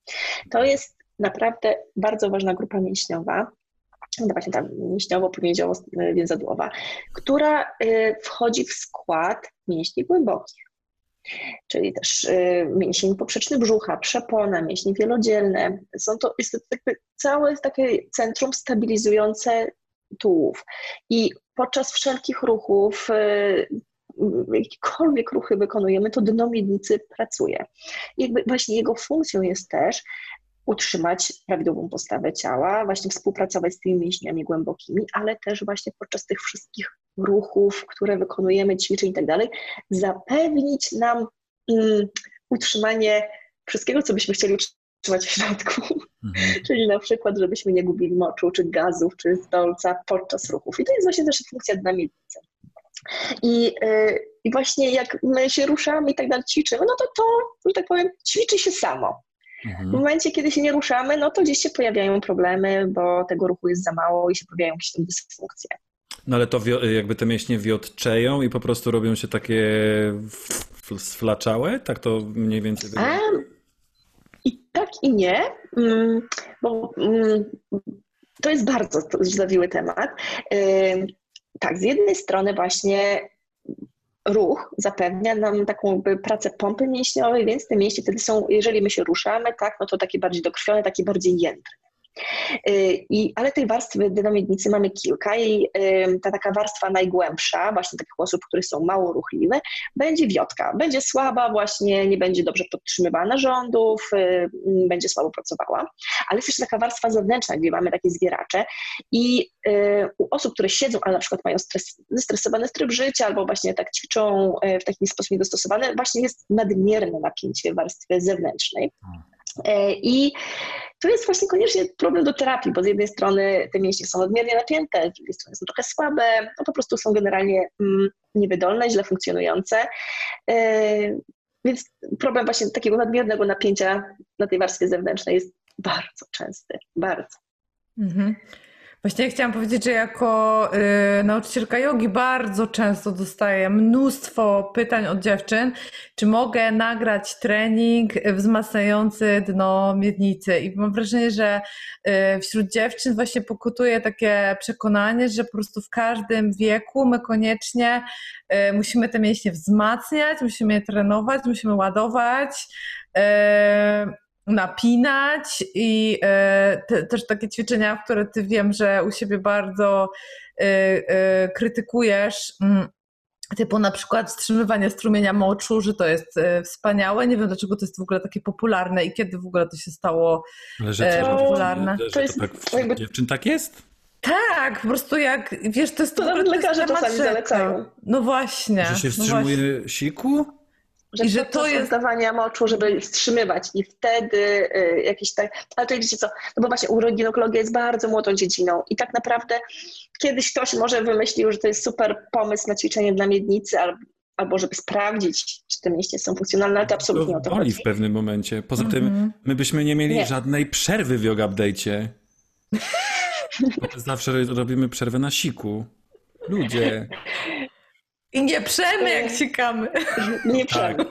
To jest naprawdę bardzo ważna grupa mięśniowa, no właśnie tam mięśniowo-powięziowo-więzadłowa, która y, wchodzi w skład mięśni głębokich. Czyli też y, mięsień poprzeczny brzucha, przepona, mięśnie wielodzielne. Są to, jest to całe takie centrum stabilizujące tułów. I podczas wszelkich ruchów, y, jakiekolwiek ruchy wykonujemy, to dno miednicy pracuje. Jakby właśnie jego funkcją jest też utrzymać prawidłową postawę ciała, właśnie współpracować z tymi mięśniami głębokimi, ale też właśnie podczas tych wszystkich ruchów, które wykonujemy, ćwiczeń i tak dalej, zapewnić nam mm, utrzymanie wszystkiego, co byśmy chcieli utrzymać w środku. Mhm. [LAUGHS] Czyli na przykład, żebyśmy nie gubili moczu, czy gazów, czy stolca podczas ruchów. I to jest właśnie też funkcja miednicy. I, yy, I właśnie jak my się ruszamy i tak dalej, ćwiczymy, no to to, że tak powiem, ćwiczy się samo. W Mhm. momencie, kiedy się nie ruszamy, no to gdzieś się pojawiają problemy, bo tego ruchu jest za mało i się pojawiają jakieś tam dysfunkcje. No ale to jakby te mięśnie wiotczeją i po prostu robią się takie sflaczałe? Tak to mniej więcej wygląda? I tak i nie, mm, bo mm, to jest bardzo zawiły temat. Tak, z jednej strony właśnie ruch zapewnia nam taką jakby pracę pompy mięśniowej, więc te mięśnie wtedy są, jeżeli my się ruszamy, tak, no to takie bardziej dokrwione, takie bardziej jędrne. Yy, I, ale tej warstwy dynamiednicy mamy kilka i ta taka warstwa najgłębsza, właśnie takich osób, które są mało ruchliwe, będzie wiotka. Będzie słaba właśnie, nie będzie dobrze podtrzymywała narządów, y, y, będzie słabo pracowała. Ale jest jeszcze taka warstwa zewnętrzna, gdzie mamy takie zwieracze i y, u osób, które siedzą, ale na przykład mają stres, zestresowany tryb życia albo właśnie tak ćwiczą y, w taki sposób niedostosowany, właśnie jest nadmierne napięcie warstwy zewnętrznej. E, I tu jest właśnie koniecznie problem do terapii, bo z jednej strony te mięśnie są nadmiernie napięte, z drugiej strony są trochę słabe, no po prostu są generalnie mm, niewydolne, źle funkcjonujące. E, więc problem właśnie takiego nadmiernego napięcia na tej warstwie zewnętrznej jest bardzo częsty, bardzo. Mhm. Właśnie chciałam powiedzieć, że jako y, nauczycielka jogi bardzo często dostaję mnóstwo pytań od dziewczyn, czy mogę nagrać trening wzmacniający dno miednicy. I mam wrażenie, że y, wśród dziewczyn właśnie pokutuje takie przekonanie, że po prostu w każdym wieku my koniecznie y, musimy te mięśnie wzmacniać, musimy je trenować, musimy ładować. Napinać i e, te, też takie ćwiczenia, które ty wiem, że u siebie bardzo e, e, krytykujesz, mm, typu na przykład wstrzymywanie strumienia moczu, że to jest wspaniałe. Nie wiem, dlaczego to jest w ogóle takie popularne i kiedy w ogóle to się stało Ale że to, popularne. Że to, jest, tak jakby... dziewczyn tak jest? Tak, po prostu jak, wiesz, to jest to, to nawet lekarze czasami zalecają. No właśnie. Że się no wstrzymuje właśnie. Że? I że to jest oddawania moczu, żeby wstrzymywać i wtedy y, jakiś tak, ale to wiecie co, no bo właśnie uroginekologia jest bardzo młodą dziedziną i tak naprawdę kiedyś ktoś może wymyślił, że to jest super pomysł na ćwiczenie dla miednicy albo, albo żeby sprawdzić, czy te mięśnie są funkcjonalne, ale to absolutnie to o to boli chodzi. w pewnym momencie. Poza tym Mhm. my byśmy nie mieli Nie. żadnej przerwy w yoga update'cie. [LAUGHS] Zawsze robimy przerwę na siku. Ludzie. I nie przemy jak sikamy. [LAUGHS] Nie przerwę.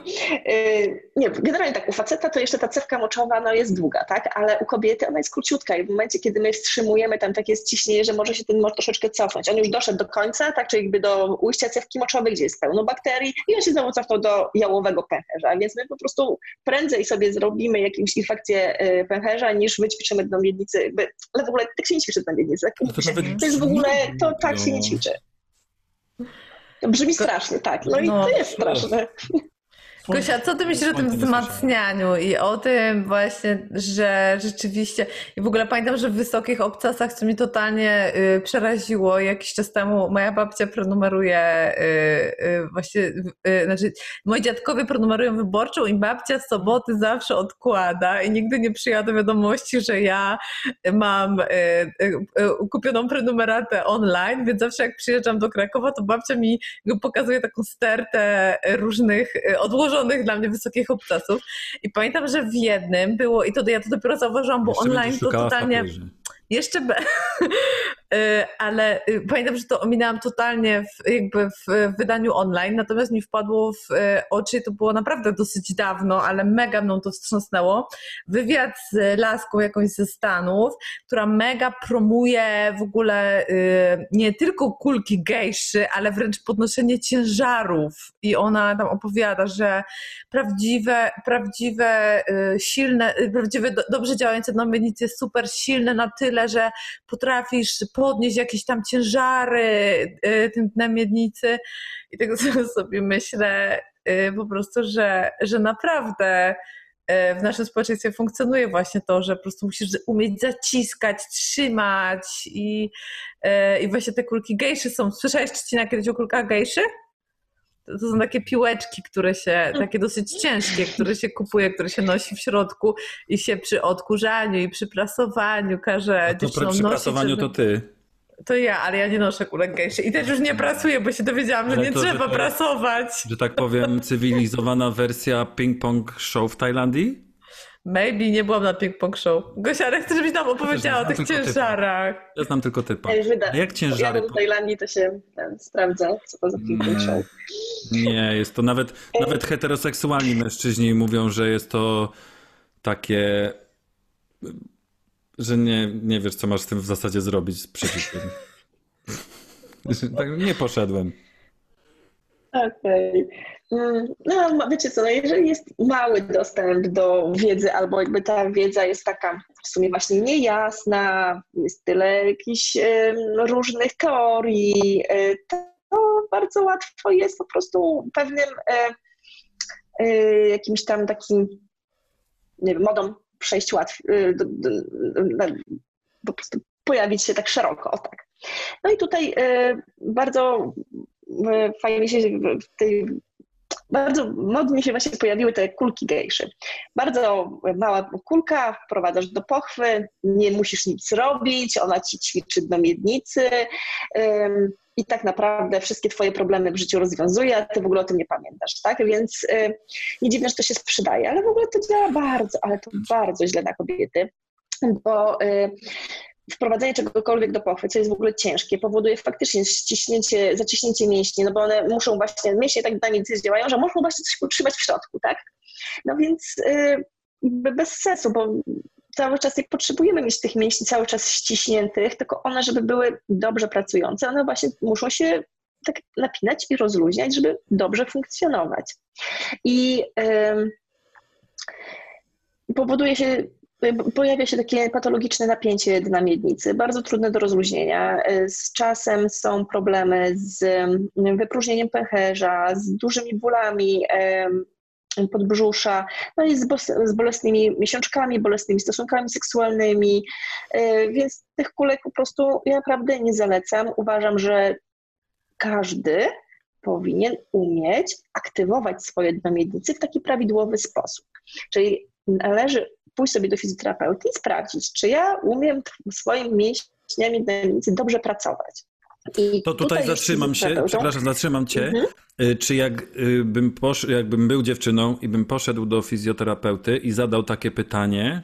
Y, Nie, generalnie tak, u faceta to jeszcze ta cewka moczowa no, jest długa, tak? Ale u kobiety ona jest króciutka i w momencie, kiedy my wstrzymujemy tam takie ściśnienie, że może się ten mocz troszeczkę cofnąć. On już doszedł do końca, tak? Czyli jakby do ujścia cewki moczowej, gdzie jest pełno bakterii i on się znowu cofnął do jałowego pęcherza, więc my po prostu prędzej sobie zrobimy jakąś infekcję y, pęcherza, niż wyćwiczymy dno miednicy. Jakby, ale w ogóle tak się nie ćwiczy dno miednicy. Tak? No to To jest w ogóle, to tak się nie no. ćwiczy. Brzmi strasznie, tak. No i No. to jest straszne. Gosia, co ty myślisz o tym wzmacnianiu i o tym właśnie, że rzeczywiście i w ogóle pamiętam, że w wysokich obcasach, co mi totalnie y, przeraziło, jakiś czas temu moja babcia prenumeruje y, y, właśnie, y, znaczy moi dziadkowie prenumerują wyborczą i babcia w soboty zawsze odkłada i nigdy nie przyjęła do wiadomości, że ja mam y, y, y, kupioną prenumeratę online, więc zawsze jak przyjeżdżam do Krakowa, to babcia mi pokazuje taką stertę różnych y, odłożonych dla mnie wysokich obcasów. I pamiętam, że w jednym było, i to ja to dopiero zauważyłam, bo Jeszcze online to totalnie. papierze. Jeszcze be... [LAUGHS] Y, ale y, pamiętam, że to ominęłam totalnie w, jakby w wydaniu online, natomiast mi wpadło w y, oczy, to było naprawdę dosyć dawno, ale mega mną to wstrząsnęło, wywiad z laską jakąś ze Stanów, która mega promuje w ogóle nie tylko kulki gejszy, ale wręcz podnoszenie ciężarów. I ona tam opowiada, że prawdziwe, prawdziwe silne, prawdziwe do, dobrze działające dno miednicy jest super silne na tyle, że potrafisz podnieść jakieś tam ciężary y, tym dnem miednicy i tego sobie [LAUGHS] myślę y, po prostu, że, że naprawdę y, w naszym społeczeństwie funkcjonuje właśnie to, że po prostu musisz umieć zaciskać, trzymać i, i właśnie te kulki gejszy są. Słyszałeś Trzcina kiedyś o kulkach gejszy? To są takie piłeczki, które się, takie dosyć ciężkie, które się kupuje, które się nosi w środku i się przy odkurzaniu i przy prasowaniu każe A to przy prasowaniu żeby- to ty. To ja, ale ja nie noszę kulek gejszy i też już nie prasuję, bo się dowiedziałam, że Ale nie to, że trzeba to jest- prasować. Że tak powiem, cywilizowana wersja ping-pong show w Tajlandii? Maybe nie byłam na ping-pong show. Gosia, ale chcę, żebyś nam opowiedziała o znam tych tylko typa. ciężarach. Ja znam tylko typa. Ja wyda- A jak ciężary? Jadę do Tajlandii, to się sprawdza, co to za Nie. ping show. Nie, jest to nawet, nawet heteroseksualni mężczyźni mówią, że jest to takie, że nie, nie wiesz, co masz z tym w zasadzie zrobić z przeciwkiem. [LAUGHS] Tak, nie poszedłem. Okej. Mm, No, ma- wiecie co, no jeżeli jest mały dostęp do wiedzy, albo jakby ta wiedza jest taka w sumie właśnie niejasna, jest tyle jakichś różnych teorii, e, to bardzo łatwo jest po prostu pewnym e, e, jakimś tam takim, nie wiem, modą przejść łatwiej, po prostu pojawić się tak szeroko, o tak. No i tutaj bardzo fajnie się w tej bardzo modnie się właśnie pojawiły te kulki gejszy. Bardzo mała kulka, wprowadzasz do pochwy, nie musisz nic robić, ona ci ćwiczy do miednicy ym, i tak naprawdę wszystkie twoje problemy w życiu rozwiązuje, a ty w ogóle o tym nie pamiętasz, tak? Więc y, nie dziwne, że to się sprzedaje, ale w ogóle to działa bardzo, ale to bardzo źle na kobiety, bo y, wprowadzenie czegokolwiek do pochwy, co jest w ogóle ciężkie, powoduje faktycznie ściśnięcie, zaciśnięcie mięśni, no bo one muszą właśnie, mięśnie tak dynamicznie działają, że muszą właśnie coś utrzymać w środku, tak? No więc yy, bez sensu, bo cały czas jak potrzebujemy mieć tych mięśni cały czas ściśniętych, tylko one, żeby były dobrze pracujące, one właśnie muszą się tak napinać i rozluźniać, żeby dobrze funkcjonować. I yy, powoduje się pojawia się takie patologiczne napięcie na miednicy, bardzo trudne do rozluźnienia. Z czasem są problemy z wypróżnieniem pęcherza, z dużymi bólami podbrzusza, no i z, bolesnymi miesiączkami, bolesnymi stosunkami seksualnymi, e, więc tych kulek po prostu ja naprawdę nie zalecam. Uważam, że każdy powinien umieć aktywować swoje dno miednicy w taki prawidłowy sposób. Czyli należy pójść sobie do fizjoterapeuty i sprawdzić, czy ja umiem swoim mięśniami dynamicy dobrze pracować. I to tutaj, tutaj zatrzymam się, przepraszam, zatrzymam cię. Mhm. Y, czy jakbym, y, posz, jakbym był dziewczyną i bym poszedł do fizjoterapeuty i zadał takie pytanie,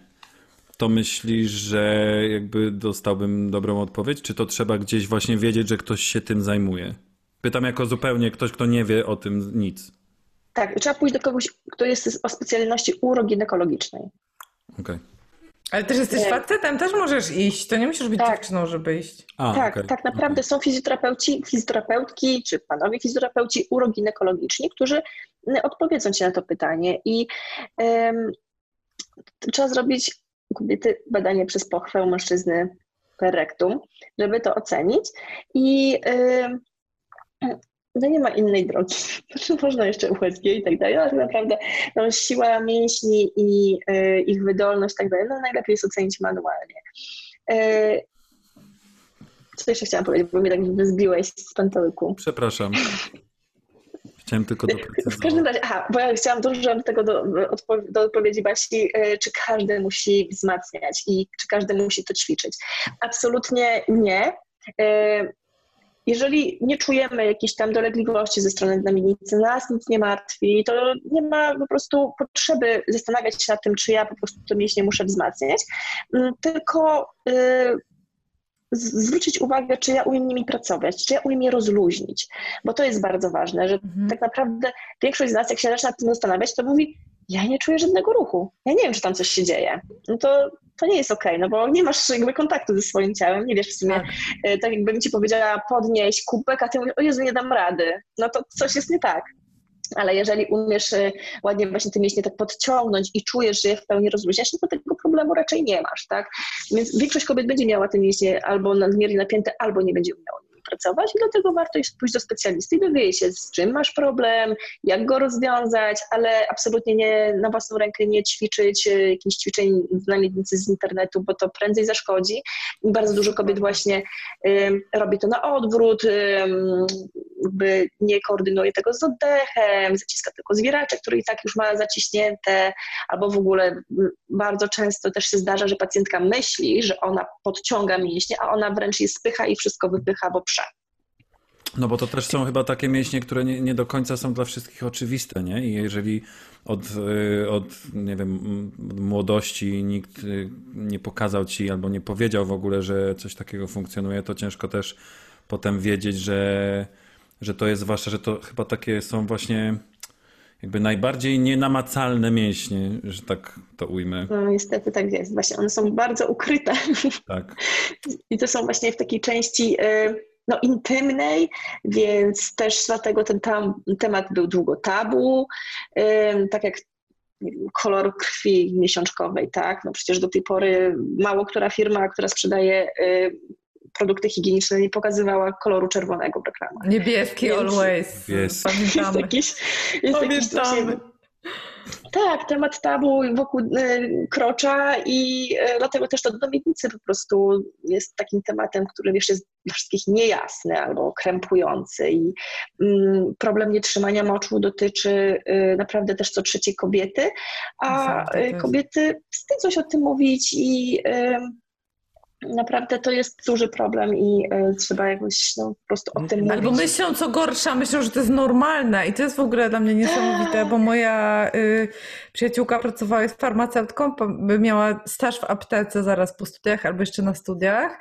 to myślisz, że jakby dostałbym dobrą odpowiedź? Czy to trzeba gdzieś właśnie wiedzieć, że ktoś się tym zajmuje? Pytam jako zupełnie ktoś, kto nie wie o tym nic. Tak, trzeba pójść do kogoś, kto jest o specjalności uroginekologicznej. Okay. Ale też jesteś facetem, też możesz iść. To nie musisz być tak. dziewczyną, żeby iść. A, tak, okay. tak naprawdę okay. są fizjoterapeuci, fizjoterapeutki czy panowie fizjoterapeuci uroginekologiczni, którzy odpowiedzą ci na to pytanie. I um, trzeba zrobić kobiety badanie przez pochwę mężczyzny per rectum, żeby to ocenić. I um, no nie ma innej drogi. [LAUGHS] Można jeszcze USG i tak dalej, ale tak naprawdę no, siła mięśni i y, ich wydolność i tak dalej, no najlepiej jest ocenić manualnie. Y, co jeszcze chciałam powiedzieć, bo mnie tak zbiłeś z pantołyku. Przepraszam. Chciałem tylko doprecyzować. W każdym razie, aha, bo ja chciałam dużo do tego do, do odpowiedzi Basi, czy każdy musi wzmacniać i czy każdy musi to ćwiczyć. Absolutnie nie. Jeżeli nie czujemy jakiejś tam dolegliwości ze strony znamiennicy, nas nic nie martwi, to nie ma po prostu potrzeby zastanawiać się nad tym, czy ja po prostu to mięśnie muszę wzmacniać, mm, tylko y, zwrócić uwagę, czy ja umiem nimi pracować, czy ja umiem je rozluźnić, bo to jest bardzo ważne, że mhm. tak naprawdę większość z nas, jak się zaczyna nad tym zastanawiać, to mówi, ja nie czuję żadnego ruchu, ja nie wiem, czy tam coś się dzieje. No to to nie jest okej, okay, no bo nie masz jakby kontaktu ze swoim ciałem, nie wiesz w sumie, tak, e, tak jakbym ci powiedziała podnieść kubek, a ty mówisz, o Jezu, nie dam rady, no to coś jest nie tak. Ale jeżeli umiesz e, ładnie właśnie te mięśnie tak podciągnąć i czujesz, że je w pełni rozluźniasz, no to tego problemu raczej nie masz, tak? Więc większość kobiet będzie miała te mięśnie albo nadmiernie napięte, albo nie będzie umiała pracować i dlatego warto pójść do specjalisty i dowiedzieć się, z czym masz problem, jak go rozwiązać, ale absolutnie nie na własną rękę nie ćwiczyć e, jakichś ćwiczeń na miednicy z internetu, bo to prędzej zaszkodzi. Bardzo dużo kobiet właśnie um, robi to na odwrót, um, jakby nie koordynuje tego z oddechem, zaciska tylko zwieracze, który i tak już ma zaciśnięte, albo w ogóle bardzo często też się zdarza, że pacjentka myśli, że ona podciąga mięśnie, a ona wręcz je spycha i wszystko wypycha w obszar. No bo to też są chyba takie mięśnie, które nie, nie, do końca są dla wszystkich oczywiste, nie? I jeżeli od, y, od, nie wiem, od młodości nikt y, nie pokazał ci albo nie powiedział w ogóle, że coś takiego funkcjonuje, to ciężko też potem wiedzieć, że, że to jest zwłaszcza, że to chyba takie są właśnie jakby najbardziej nienamacalne mięśnie, że tak to ujmę. No niestety tak jest. Właśnie one są bardzo ukryte. [LAUGHS] Tak. I to są właśnie w takiej części y, no, intymnej, więc też dlatego ten tam, temat był długo tabu, tak jak kolor krwi miesiączkowej, tak? No przecież do tej pory mało która firma, która sprzedaje y, produkty higieniczne nie pokazywała koloru czerwonego w reklamach. Niebieski Więc always. Jest. Pamiętamy. Jest jakiś, jest jakiś Tak, temat tabu wokół y, krocza i y, dlatego też to do miednicy po prostu jest takim tematem, który jeszcze jest dla wszystkich niejasny albo krępujący i mm, problem nietrzymania moczu dotyczy y, naprawdę też co trzeciej kobiety, a kobiety wstydzą się o tym mówić i naprawdę to jest duży problem i y, trzeba jakoś no, po prostu o tym mówić. Albo myślą, co gorsza, myślą, że to jest normalne. I to jest w ogóle dla mnie niesamowite, bo moja y, przyjaciółka pracowała z farmaceutką, miała staż w aptece zaraz po studiach albo jeszcze na studiach.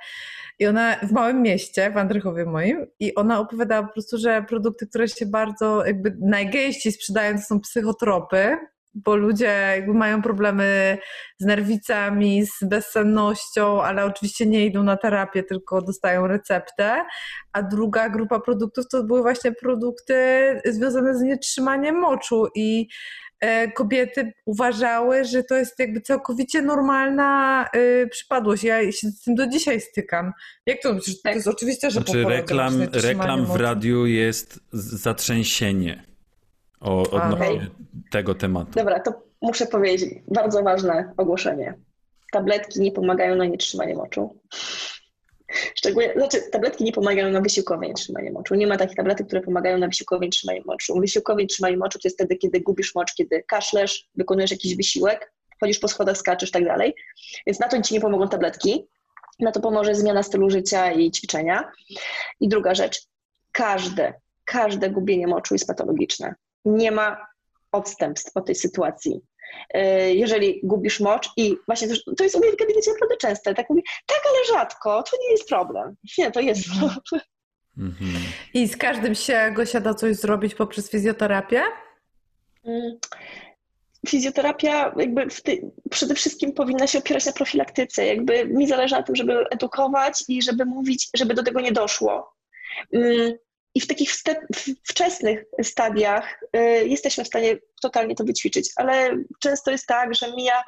I ona w małym mieście, w Andrychowie moim, i ona opowiadała po prostu, że produkty, które się bardzo jakby najgęściej sprzedają, to są psychotropy, bo ludzie jakby mają problemy z nerwicami, z bezsennością, ale oczywiście nie idą na terapię, tylko dostają receptę. A druga grupa produktów to były właśnie produkty związane z nietrzymaniem moczu i e, kobiety uważały, że to jest jakby całkowicie normalna y, przypadłość. Ja się z tym do dzisiaj stykam. Jak to? To jest tak. oczywiste, że znaczy, reklam, reklam w radiu jest zatrzęsienie o, odnośnie okay. tego tematu. Dobra, to muszę powiedzieć, bardzo ważne ogłoszenie. Tabletki nie pomagają na nietrzymanie moczu. Szczególnie, znaczy tabletki nie pomagają na wysiłkowe nietrzymanie moczu. Nie ma takich tabletek, które pomagają na wysiłkowe nietrzymanie moczu. Wysiłkowe nietrzymanie moczu to jest wtedy, kiedy gubisz mocz, kiedy kaszlesz, wykonujesz jakiś wysiłek, chodzisz po schodach, skaczesz i tak dalej. Więc na to ci nie pomogą tabletki. Na to pomoże zmiana stylu życia i ćwiczenia. I druga rzecz, każde, każde gubienie moczu jest patologiczne nie ma odstępstw po tej sytuacji. E, jeżeli gubisz mocz i właśnie to, to jest u mnie w gabinecie naprawdę częste, tak mówi, tak, ale rzadko, to nie jest problem. Nie, to jest mhm. problem. Mhm. I z każdym się go da coś zrobić poprzez fizjoterapię? Mm. Fizjoterapia jakby ty, przede wszystkim powinna się opierać na profilaktyce. Jakby mi zależy na tym, żeby edukować i żeby mówić, żeby do tego nie doszło. I w takich wczesnych stadiach y, jesteśmy w stanie totalnie to wyćwiczyć, ale często jest tak, że mija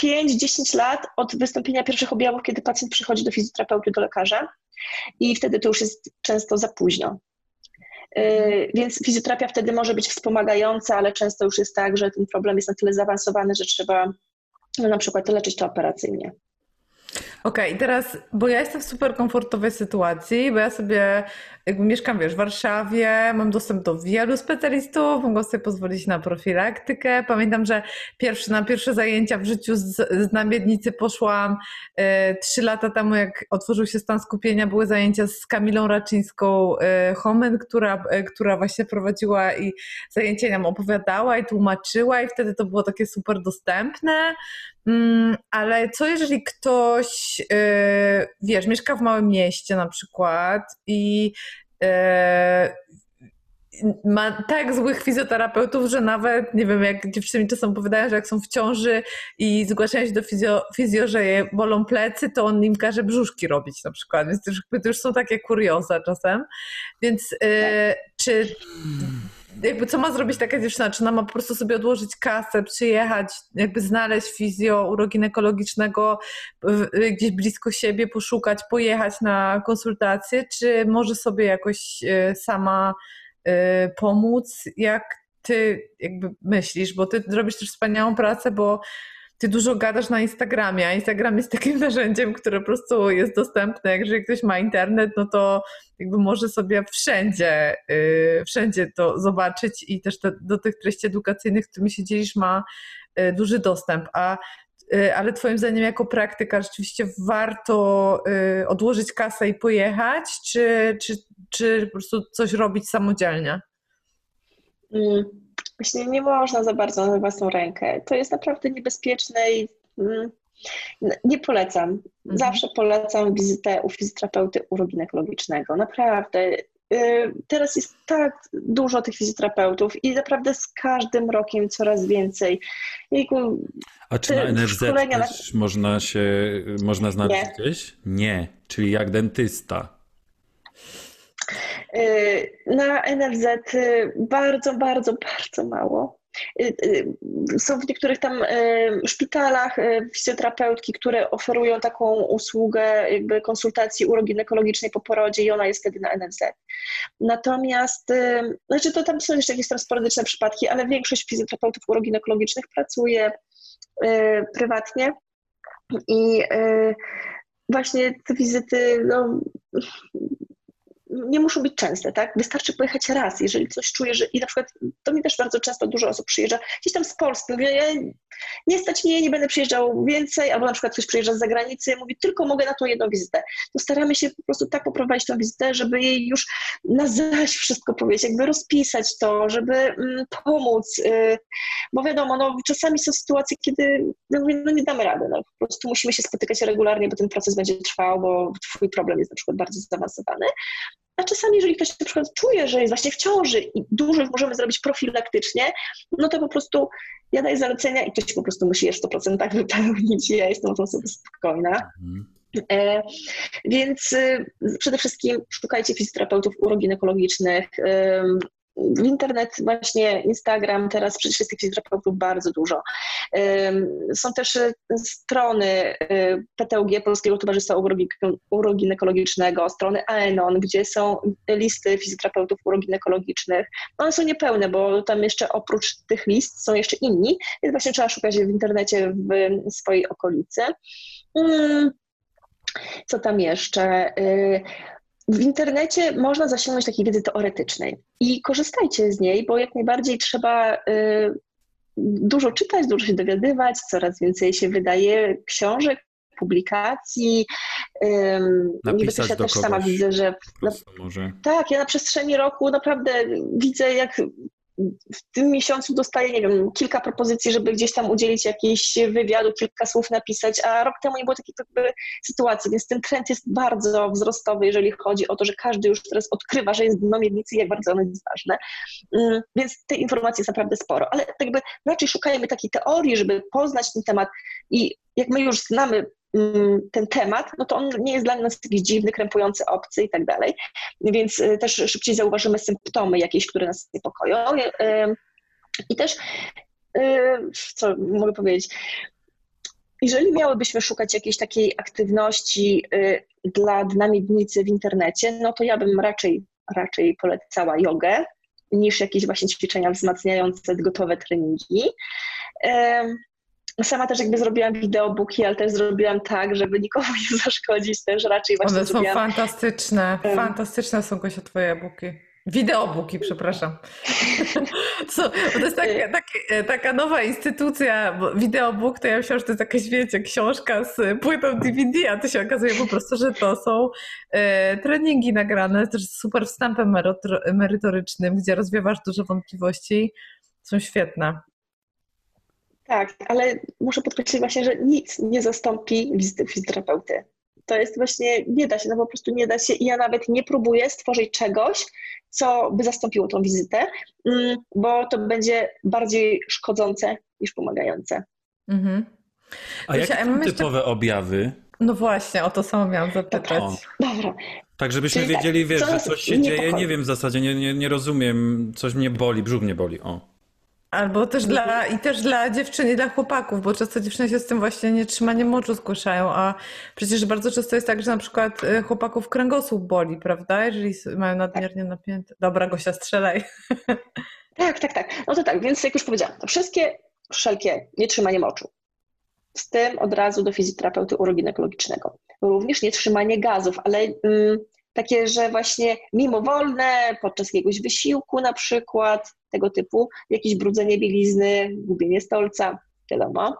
5-10 lat od wystąpienia pierwszych objawów, kiedy pacjent przychodzi do fizjoterapeuty, do lekarza i wtedy to już jest często za późno. Y, więc fizjoterapia wtedy może być wspomagająca, ale często już jest tak, że ten problem jest na tyle zaawansowany, że trzeba no, na przykład leczyć to operacyjnie. Okej, okay, teraz, bo ja jestem w super komfortowej sytuacji, bo ja sobie jakby mieszkam, wiesz, w Warszawie, mam dostęp do wielu specjalistów, mogę sobie pozwolić na profilaktykę. Pamiętam, że pierwszy, na pierwsze zajęcia w życiu z, z namiednicy poszłam e, trzy lata temu, jak otworzył się stan skupienia, były zajęcia z Kamilą Raczyńską e, Homen, która, e, która właśnie prowadziła i zajęcia nam opowiadała i tłumaczyła i wtedy to było takie super dostępne. Mm, ale co jeżeli ktoś, y, wiesz, mieszka w małym mieście na przykład i y, ma tak złych fizjoterapeutów, że nawet, nie wiem, jak dziewczyny mi czasem opowiadają, że jak są w ciąży i zgłaszają się do fizjo, fizjo że je bolą plecy, to on im każe brzuszki robić na przykład. Więc to już, to już są takie kurioza czasem. Więc y, tak. czy jakby co ma zrobić taka dziewczyna? Czy ona ma po prostu sobie odłożyć kasę, przyjechać, jakby znaleźć fizjo uroginekologicznego gdzieś blisko siebie, poszukać, pojechać na konsultację, czy może sobie jakoś e, sama e, pomóc? Jak ty jakby myślisz? Bo ty robisz też wspaniałą pracę, bo ty dużo gadasz na Instagramie, a Instagram jest takim [LAUGHS] narzędziem, które po prostu jest dostępne. Jeżeli ktoś ma internet, no to jakby może sobie wszędzie, yy, wszędzie to zobaczyć i też te, do tych treści edukacyjnych, którymi się dzielisz, ma yy, duży dostęp. A yy, ale Twoim zdaniem, jako praktyka, rzeczywiście warto y, odłożyć kasę i pojechać, czy, czy, czy po prostu coś robić samodzielnie? Mm Właśnie nie można za bardzo na własną rękę. To jest naprawdę niebezpieczne i mm, nie polecam. Mhm. Zawsze polecam wizytę u fizjoterapeuty uroginekologicznego. Naprawdę. Y, teraz jest tak dużo tych fizjoterapeutów i naprawdę z każdym rokiem coraz więcej. Jejku, A czy na NFZ też na... można się, można znaleźć nie. gdzieś? Nie, czyli jak dentysta. Y, na NFZ y, bardzo, bardzo, bardzo mało. y, są w niektórych tam szpitalach fizjoterapeutki, które oferują taką usługę jakby konsultacji uroginekologicznej po porodzie i ona jest wtedy na NFZ. Natomiast, znaczy to tam są jeszcze jakieś tam sporadyczne przypadki, ale większość fizjoterapeutów uroginekologicznych pracuje prywatnie i właśnie te wizyty no, nie muszą być częste, tak? Wystarczy pojechać raz, jeżeli coś czuję, że i na przykład to mi też bardzo często dużo osób przyjeżdża gdzieś tam z Polski, mówię, ja nie stać mnie, nie będę przyjeżdżał więcej, albo na przykład ktoś przyjeżdża z zagranicy, mówi, tylko mogę na tą jedną wizytę. To staramy się po prostu tak poprowadzić tą wizytę, żeby jej już na zaś wszystko powiedzieć, jakby rozpisać to, żeby mm, pomóc, y, bo wiadomo, no czasami są sytuacje, kiedy no, no nie damy rady, no, po prostu musimy się spotykać regularnie, bo ten proces będzie trwał, bo twój problem jest na przykład bardzo zaawansowany, a czasami, jeżeli ktoś na przykład czuje, że jest właśnie w ciąży i dużo możemy zrobić profilaktycznie, no to po prostu ja daję zalecenia i ktoś po prostu musi je w 100% wypełnić ja jestem o tym sobie spokojna. Mhm. E, więc y, przede wszystkim szukajcie fizjoterapeutów uroginekologicznych, w internet, właśnie Instagram, teraz przecież jest tych fizjoterapeutów bardzo dużo. Są też e, strony e, PTUG, Polskiego Towarzystwa Uroginekologicznego, strony AENON, gdzie są listy fizjoterapeutów uroginekologicznych. One są niepełne, bo tam jeszcze oprócz tych list są jeszcze inni, więc właśnie trzeba szukać w internecie w swojej okolicy. Co tam jeszcze? W internecie można zasięgnąć takiej wiedzy teoretycznej i korzystajcie z niej, bo jak najbardziej trzeba y, dużo czytać, dużo się dowiadywać, coraz więcej się wydaje książek, publikacji. Niby też ja też sama widzę, że. Na, tak, ja na przestrzeni roku naprawdę widzę, jak w tym miesiącu dostaję, nie wiem, kilka propozycji, żeby gdzieś tam udzielić jakiejś wywiadu, kilka słów napisać, a rok temu nie było takiej sytuacji, więc ten trend jest bardzo wzrostowy, jeżeli chodzi o to, że każdy już teraz odkrywa, że jest dno miednicy i jak bardzo ono jest ważne. Mm, więc tej informacji jest naprawdę sporo, ale tak jakby raczej szukajmy takiej teorii, żeby poznać ten temat i jak my już znamy ten temat, no to on nie jest dla nas jakiś dziwny, krępujący, obcy i tak dalej. Więc y, też szybciej zauważymy symptomy jakieś, które nas niepokoją. Y, I też, y, co mogę powiedzieć, jeżeli miałybyśmy szukać jakiejś takiej aktywności dla dynamicznicy w internecie, no to ja bym raczej, raczej polecała jogę niż jakieś właśnie ćwiczenia wzmacniające gotowe treningi. Sama też jakby zrobiłam wideobooki, ale też zrobiłam tak, żeby nikomu nie zaszkodzić, też raczej właśnie One zrobiłam... są fantastyczne, fantastyczne są Gosia twoje booki. Wideobooki, przepraszam. [LAUGHS] Co, to jest taka, taka, taka, nowa instytucja, bo wideobook to ja myślałam, że to jest jakaś, wiecie, książka z płytą DVD, a to się okazuje po prostu, że to są e, treningi nagrane, też super wstępem merytorycznym, gdzie rozwiewasz dużo wątpliwości. Są świetne. Tak, ale muszę podkreślić właśnie, że nic nie zastąpi wizyty fizjoterapeuty. To jest właśnie, nie da się, no po prostu nie da się i ja nawet nie próbuję stworzyć czegoś, co by zastąpiło tą wizytę, mm, bo to będzie bardziej szkodzące niż pomagające. Mhm. A jakie są typowe jeszcze... objawy? No właśnie, o to samo miałam zapytać. O. Dobra. Tak, żebyśmy Czyli wiedzieli, tak, wiesz, że coś się dzieje, nie wiem w zasadzie, nie, nie, nie rozumiem, coś mnie boli, brzuch mnie boli, o. Albo też dla, i też dla dziewczyn i dla chłopaków, bo często dziewczyny się z tym właśnie nietrzymaniem moczu zgłaszają, a przecież bardzo często jest tak, że na przykład y, chłopaków kręgosłup boli, prawda? Jeżeli mają nadmiernie napięte. Dobra, Gosia, strzelaj. [LAUGHS] Tak, tak, tak. No to tak, więc jak już powiedziałam, to wszystkie wszelkie nietrzymanie moczu. Z tym od razu do fizjoterapeuty uroginekologicznego. Również nietrzymanie gazów, ale mm, takie, że właśnie mimowolne, podczas jakiegoś wysiłku na przykład, tego typu, jakieś brudzenie bielizny, gubienie stolca, wiadomo,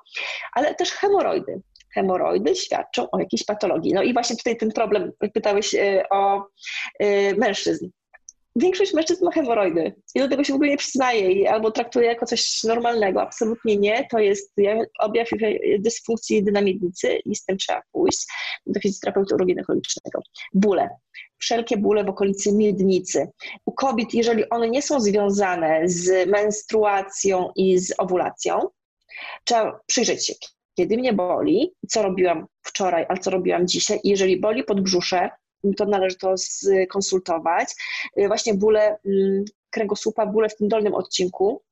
ale też hemoroidy. Hemoroidy świadczą o jakiejś patologii. No i właśnie tutaj ten problem, pytałeś e, o e, mężczyzn. Większość mężczyzn ma hemoroidy i do tego się w ogóle nie przyznaje albo traktuje jako coś normalnego. Absolutnie nie. To jest objaw dysfunkcji dynamicznicy i z tym trzeba pójść do fizjoterapeuty uroginekologicznego. Bóle wszelkie bóle w okolicy miednicy. U kobiet, jeżeli one nie są związane z menstruacją i z owulacją, trzeba przyjrzeć się, kiedy mnie boli, co robiłam wczoraj, a co robiłam dzisiaj. I jeżeli boli podbrzusze, to należy to skonsultować. Właśnie bóle mm, kręgosłupa, bóle w tym dolnym odcinku,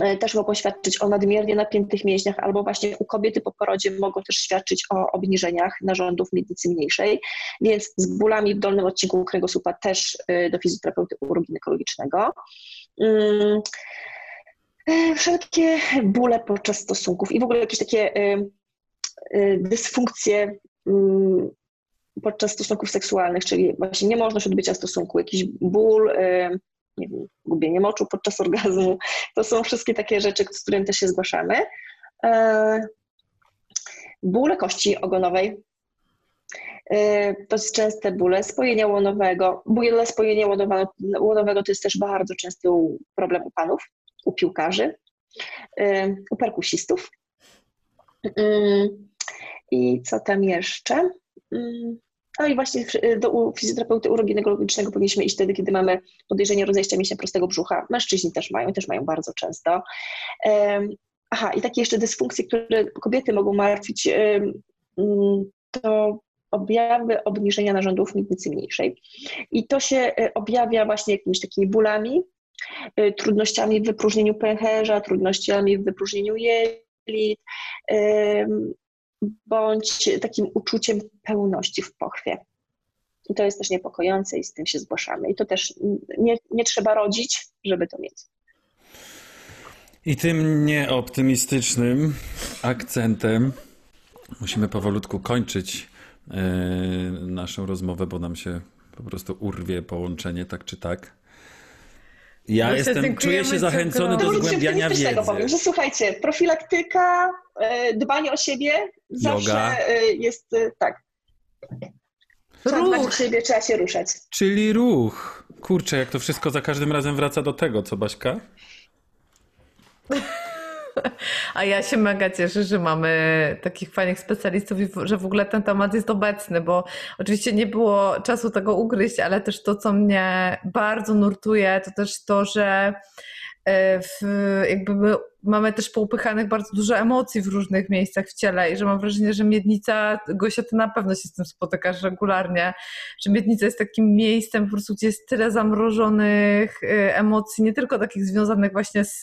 e, też mogą świadczyć o nadmiernie napiętych mięśniach, albo właśnie u kobiety po porodzie mogą też świadczyć o obniżeniach narządów miednicy mniejszej, więc z bólami w dolnym odcinku kręgosłupa też e, do fizjoterapeuty uroginekologicznego. Mm, wszelkie bóle podczas stosunków i w ogóle jakieś takie dysfunkcje mm, podczas stosunków seksualnych, czyli właśnie niemożność odbycia stosunku, jakiś ból, nie wiem, gubienie moczu podczas [LAUGHS] orgazmu. To są wszystkie takie rzeczy, z którymi też się zgłaszamy. E, bóle kości ogonowej. E, to jest częste bóle spojenia łonowego. Bóle spojenia łonowego to jest też bardzo częsty problem u panów, u piłkarzy, e, u perkusistów. Mm, I co tam jeszcze? No i właśnie do fizjoterapeuty uroginekologicznego powinniśmy iść wtedy, kiedy mamy podejrzenie rozejścia mięśnia prostego brzucha. Mężczyźni też mają, też mają bardzo często. Aha, i takie jeszcze dysfunkcje, które kobiety mogą martwić, mm, to objawy obniżenia narządów miednicy mniejszej. I to się e, objawia właśnie jakimiś takimi bólami, e, trudnościami w wypróżnieniu pęcherza, trudnościami w wypróżnieniu jelit, bądź takim uczuciem pełności w pochwie. I to jest też niepokojące i z tym się zgłaszamy. I to też nie, nie trzeba rodzić, żeby to mieć. I tym nieoptymistycznym akcentem musimy powolutku kończyć yy, naszą rozmowę, bo nam się po prostu urwie połączenie tak czy tak. Ja jestem, czuję się zachęcony do zgłębiania wiedzy. Tego powiem, że słuchajcie, profilaktyka, e, dbanie o siebie zawsze Yoga. E, jest e, tak. Trzeba ruch. dbać o siebie, trzeba się ruszać. Czyli ruch. Kurczę, jak to wszystko za każdym razem wraca do tego, co Baśka? A ja się mega cieszę, że mamy takich fajnych specjalistów i że w ogóle ten temat jest obecny, bo oczywiście nie było czasu tego ugryźć, ale też to, co mnie bardzo nurtuje, to też to, że e, w, jakby my mamy też poupychanych bardzo dużo emocji w różnych miejscach w ciele i że mam wrażenie, że miednica, Gosia, ty na pewno się z tym spotykasz regularnie, że miednica jest takim miejscem po prostu, gdzie jest tyle zamrożonych y, emocji, nie tylko takich związanych właśnie z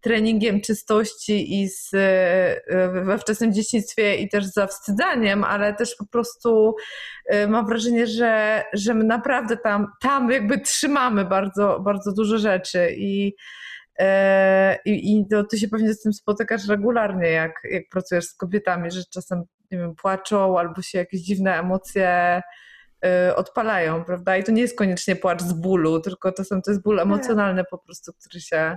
treningiem czystości i z, y, we wczesnym dzieciństwie i też zawstydzaniem, ale też po prostu y, mam wrażenie, że, że my naprawdę tam, tam jakby trzymamy bardzo, bardzo dużo rzeczy i I, i to, ty się pewnie z tym spotykasz regularnie, jak, jak pracujesz z kobietami, że czasem nie wiem, płaczą albo się jakieś dziwne emocje e, odpalają, prawda? I to nie jest koniecznie płacz z bólu, tylko czasem to jest ból emocjonalny po prostu, który się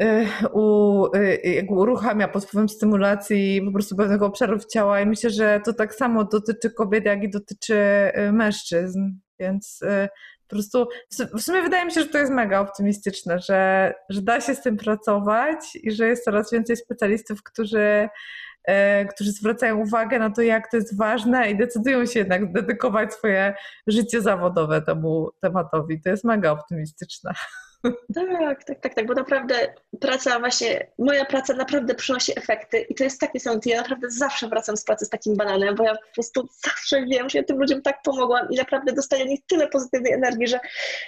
e, u, jakby uruchamia pod wpływem stymulacji po prostu pewnych obszarów ciała. I myślę, że to tak samo dotyczy kobiet, jak i dotyczy mężczyzn, więc po prostu w sumie wydaje mi się, że to jest mega optymistyczne, że, że da się z tym pracować i że jest coraz więcej specjalistów, którzy, e, którzy zwracają uwagę na to, jak to jest ważne i decydują się jednak dedykować swoje życie zawodowe temu tematowi. To jest mega optymistyczne. Tak, tak, tak, tak, bo naprawdę praca właśnie, moja praca naprawdę przynosi efekty i to jest tak niesamowite. Ja naprawdę zawsze wracam z pracy z takim bananem, bo ja po prostu zawsze wiem, że ja tym ludziom tak pomogłam i naprawdę dostaję nich tyle pozytywnej energii, że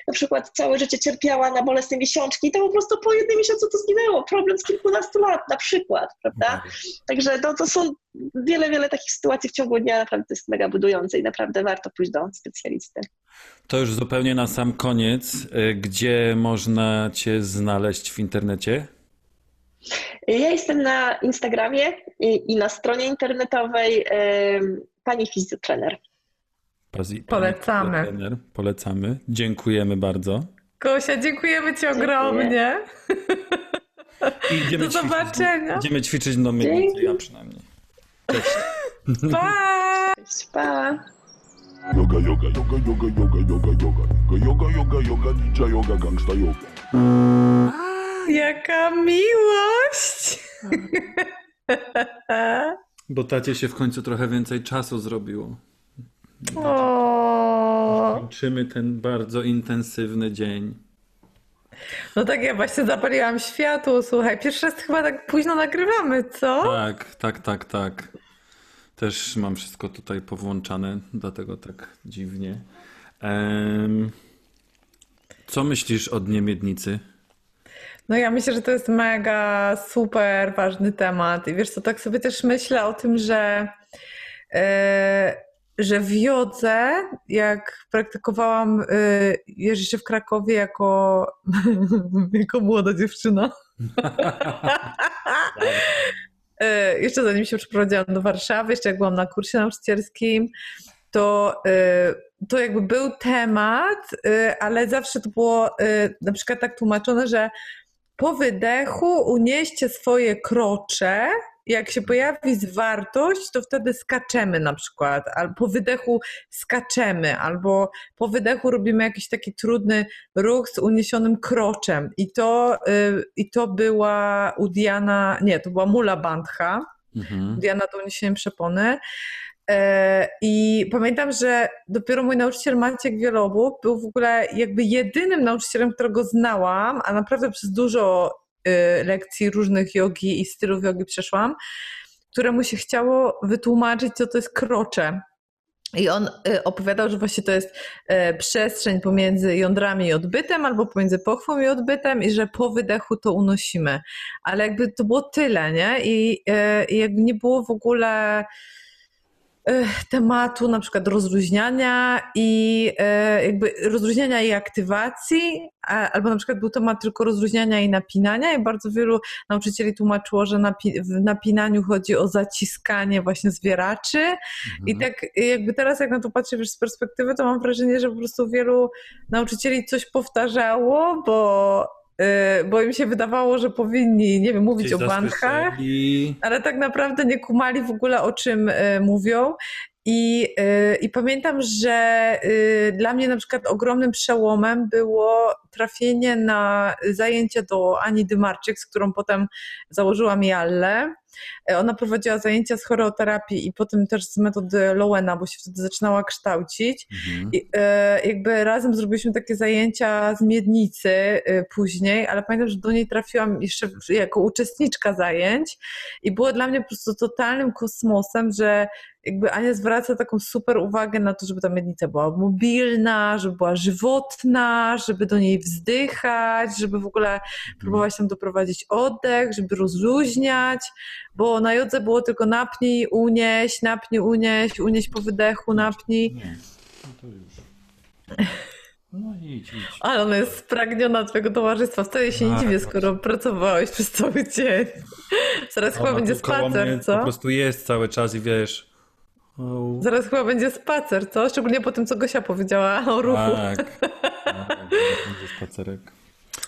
na przykład całe życie cierpiała na bolesne miesiączki i to po prostu po jednym miesiącu to zginęło. Problem z kilkunastu lat na przykład, prawda? Także no, to są wiele, wiele takich sytuacji w ciągu dnia, naprawdę to jest mega budujące i naprawdę warto pójść do specjalisty. To już zupełnie na sam koniec. Y, gdzie można Cię znaleźć w internecie? Ja jestem na Instagramie i, i na stronie internetowej Pani Fizjotrener. Polecamy. Polecamy. Dziękujemy bardzo. Kosia, dziękujemy Ci ogromnie. Do zobaczenia. Ćwiczyć, idziemy ćwiczyć no miednicę, ja przynajmniej. Cześć. Pa! Cześć, pa! Yoga, yoga, yoga, yoga, yoga, yoga, yoga, yoga, yoga, yoga, ninja yoga, gangsta yoga. Jaka miłość! [LAUGHS] Bo tacie się w końcu trochę więcej czasu zrobiło. O. Kończymy ten bardzo intensywny dzień. No tak, ja właśnie zapaliłam światło, słuchaj. Pierwszy raz chyba tak późno nagrywamy, co? Tak, tak, tak, tak. Też mam wszystko tutaj powłączane, dlatego tak dziwnie. Co myślisz o Dnie Miednicy? No ja myślę, że to jest mega super ważny temat. I wiesz co, tak sobie też myślę o tym, że, yy, że w jodze, jak praktykowałam yy, jeszcze w Krakowie jako, [LAUGHS] jako młoda dziewczyna. [LAUGHS] [LAUGHS] yy, jeszcze zanim się przeprowadziłam do Warszawy, jeszcze jak byłam na kursie nauczycielskim, to, y, to jakby był temat, y, ale zawsze to było na przykład tak tłumaczone, że po wydechu unieście swoje krocze. Jak się pojawi zwartość, to wtedy skaczemy na przykład, albo po wydechu skaczemy, albo po wydechu robimy jakiś taki trudny ruch z uniesionym kroczem. I to, i to była u Diana, nie, to była Mula Bandha, mhm. Diana to uniesieniem przepony. E, I pamiętam, że dopiero mój nauczyciel Maciek Wielobuk był w ogóle jakby jedynym nauczycielem, którego znałam, a naprawdę przez dużo y, lekcji różnych jogi i stylów jogi przeszłam, któremu się chciało wytłumaczyć, co to jest krocze. I on y, opowiadał, że właśnie to jest y, przestrzeń pomiędzy jądrami i odbytem, albo pomiędzy pochwą i odbytem, i że po wydechu to unosimy. Ale jakby to było tyle, nie? I, i jakby nie było w ogóle tematu na przykład rozluźniania i e, jakby rozluźniania i aktywacji, albo na przykład był temat tylko rozluźniania i napinania i bardzo wielu nauczycieli tłumaczyło, że napi w napinaniu chodzi o zaciskanie właśnie zwieraczy mhm. i tak jakby teraz jak na to patrzę wiesz, z perspektywy, to mam wrażenie, że po prostu wielu nauczycieli coś powtarzało, bo bo im się wydawało, że powinni, nie wiem, mówić o bankach, ale tak naprawdę nie kumali w ogóle o czym y, mówią. I, y, I pamiętam, że dla mnie na przykład ogromnym przełomem było trafienie na zajęcie do Ani Dymarczyk, z którą potem założyłam Jallę. E, ona prowadziła zajęcia z choreoterapii i potem też z metody Lowena, bo się wtedy zaczynała kształcić. Mhm. I, e, jakby razem zrobiliśmy takie zajęcia z Miednicy e, później, ale pamiętam, że do niej trafiłam jeszcze jako uczestniczka zajęć i było dla mnie po prostu totalnym kosmosem, że jakby Ania zwraca taką super uwagę na to, żeby ta miednica była mobilna, żeby była żywotna, żeby do niej wzdychać, żeby w ogóle próbować tam doprowadzić oddech, żeby rozluźniać, bo na jodze było tylko napnij, unieś, napnij, unieś, unieś po wydechu, napnij. Nie, no to już. [LAUGHS] No idź, idź. Ale ona jest spragniona twojego towarzystwa. Wtedy się nie dziwię, skoro pracowałeś przez cały dzień. Zaraz chyba będzie spacer, co? Po prostu jest cały czas i wiesz... Zaraz chyba będzie spacer, co? Szczególnie po tym, co Gosia powiedziała o ruchu. Tak, [LAUGHS] tak będzie spacerek.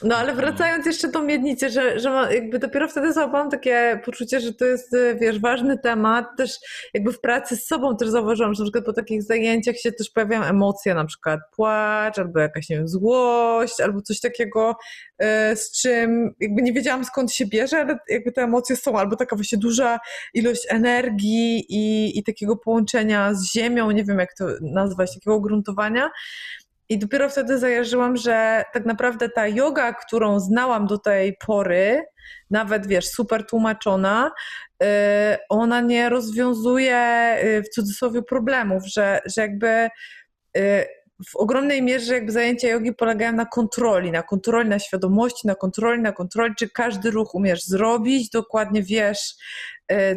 No ale wracając jeszcze do miednicy, że, że jakby dopiero wtedy złapałam takie poczucie, że to jest, wiesz, ważny temat. Też jakby w pracy z sobą też zauważyłam, że na przykład po takich zajęciach się też pojawiają emocje, na przykład płacz, albo jakaś, nie wiem, złość, albo coś takiego, e, z czym jakby nie wiedziałam skąd się bierze, ale jakby te emocje są, albo taka właśnie duża ilość energii i, i takiego połączenia z ziemią, nie wiem jak to nazwać, takiego gruntowania. I dopiero wtedy zajarzyłam, że tak naprawdę ta yoga, którą znałam do tej pory, nawet wiesz, super tłumaczona, y, ona nie rozwiązuje y, w cudzysłowie problemów, że, że jakby y, w ogromnej mierze jakby zajęcia jogi polegają na kontroli, na kontroli, na świadomości, na kontroli, na kontroli, czy każdy ruch umiesz zrobić, dokładnie wiesz,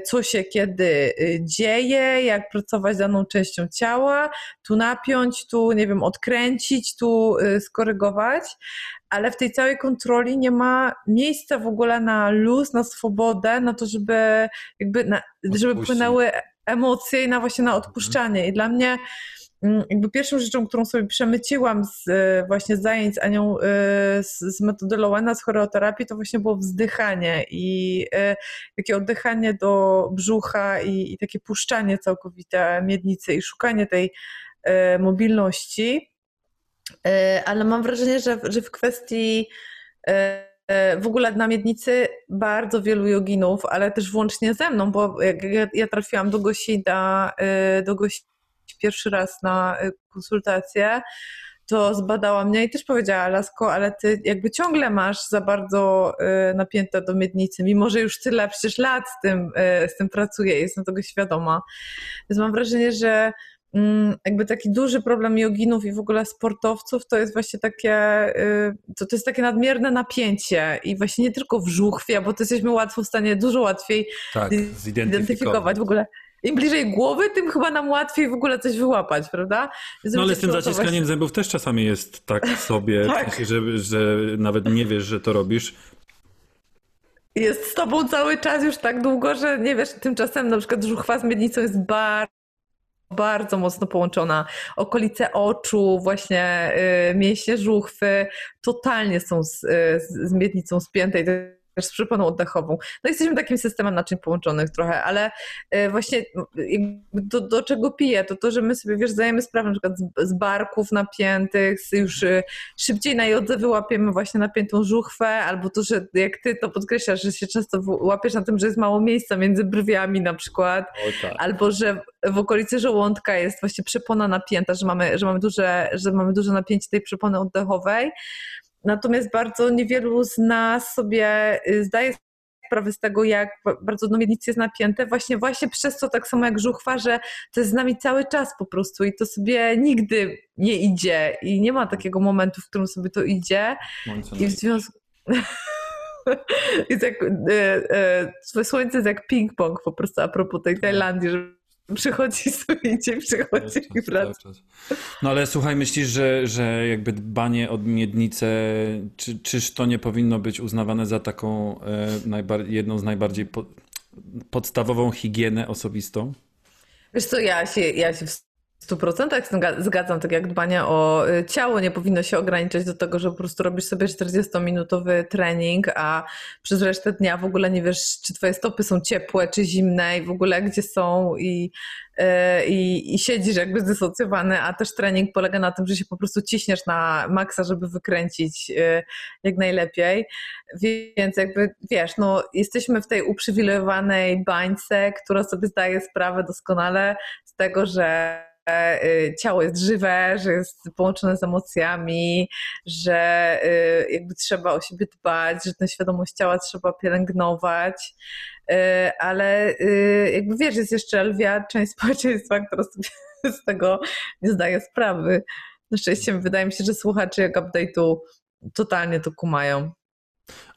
co się kiedy e, dzieje, jak pracować z daną częścią ciała, tu napiąć, tu, nie wiem, odkręcić, tu e, skorygować, ale w tej całej kontroli nie ma miejsca w ogóle na luz, na swobodę, na to, żeby jakby, na, żeby płynęły emocje i na właśnie na odpuszczanie. I dla mnie jakby pierwszą rzeczą, którą sobie przemyciłam z e, właśnie zajęć z Anią e, z, z metody Lowena, z choreoterapii, to właśnie było wzdychanie i e, takie oddychanie do brzucha i, i takie puszczanie całkowite miednicy i szukanie tej mobilności. Ale mam wrażenie, że, że w kwestii w ogóle na miednicy bardzo wielu joginów, ale też włącznie ze mną, bo jak ja trafiłam do Gosi, na, do Gosi pierwszy raz na y, konsultację, to zbadała mnie i też powiedziała, Lasko, ale ty jakby ciągle masz za bardzo y, napięte do miednicy, mimo że już tyle przecież lat z tym, y, z tym pracuję, jestem tego świadoma. Więc mam wrażenie, że mm, jakby taki duży problem joginów i w ogóle sportowców to jest właśnie takie, to, to jest takie nadmierne napięcie i właśnie nie tylko w żuchwie, bo to jesteśmy łatwo w stanie, dużo łatwiej Tak, identyfikować zidentyfikować. w ogóle. Im bliżej głowy, tym chyba nam łatwiej w ogóle coś wyłapać, prawda? Więc No ale z tym zaciskaniem właśnie- zębów też czasami jest tak [LAUGHS] sobie, w Tak. sensie, że, że nawet nie wiesz, że to robisz. jest z tobą cały czas już tak długo, że nie wiesz, tymczasem na przykład żuchwa z miednicą jest bardzo, bardzo mocno połączona. Okolice oczu, właśnie y, mięśnie żuchwy totalnie są z, y, z, miednicą spięte też z przyponą oddechową. No jesteśmy takim systemem naczyń połączonych trochę, ale y, właśnie do, do czego piję, to to, że my sobie, wiesz, zdajemy sprawę na przykład z, z barków napiętych, z już y, szybciej na jodze wyłapiemy właśnie napiętą żuchwę, albo to, że jak ty to podkreślasz, że się często łapiesz na tym, że jest mało miejsca między brwiami na przykład, tak. albo że w okolicy żołądka jest właśnie przepona napięta, że mamy, że mamy, duże, że mamy duże napięcie tej przepony oddechowej. Natomiast bardzo niewielu z nas sobie y, zdaje sprawę z tego, jak ba- bardzo dno miednicy jest napięte, właśnie, właśnie przez to tak samo jak żuchwa, że to jest z nami cały czas po prostu i to sobie nigdy nie idzie i nie ma takiego momentu, w którym sobie to idzie. I w związku... [LAUGHS] jest jak, e, e, słońce jest jak ping-pong po prostu a propos tej Tajlandii, że przychodzi [LAUGHS] sobie idzie, przychodzi i wraca. No ale słuchaj, myślisz, że, że jakby dbanie o miednicę, czy, czyż to nie powinno być uznawane za taką e, jedną z najbardziej po, podstawową higienę osobistą? Wiesz co, ja się, ja się w 100% zga- zgadzam, tak jak dbanie o y, ciało nie powinno się ograniczać do tego, że po prostu robisz sobie 40-minutowy trening, a przez resztę dnia w ogóle nie wiesz, czy twoje stopy są ciepłe, czy zimne i w ogóle gdzie są i, y, i, i siedzisz jakby zdysocjowany, a też trening polega na tym, że się po prostu ciśniesz na maksa, żeby wykręcić y, jak najlepiej. Więc jakby wiesz, no jesteśmy w tej uprzywilejowanej bańce, która sobie zdaje sprawę doskonale z tego, że ciało jest żywe, że jest połączone z emocjami, że y, jakby trzeba o siebie dbać, że tę świadomość ciała trzeba pielęgnować, Y, ale y, jakby wiesz, jest jeszcze lwia część [LAUGHS] społeczeństwa, która sobie z tego nie zdaje sprawy. Na szczęście wydaje mi się, że słuchacze jak update'u totalnie to kumają.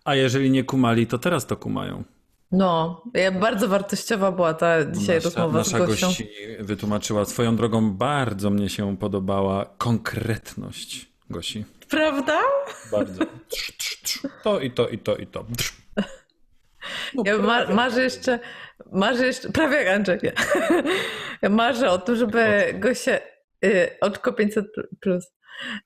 A jeżeli nie kumali, to teraz to kumają. No, ja- bardzo wartościowa była ta dzisiaj nasza, rozmowa nasza z gością. gości wytłumaczyła swoją drogą, bardzo mnie się podobała konkretność Gosi. Prawda? Bardzo. Trz, trz, trz. To i to i to i to. No, Ja ma, marzę jeszcze, marzę jeszcze, prawie jak Andrzej. Ja [LAUGHS] marzę o tym, żeby goście, y, oczko 500 plus.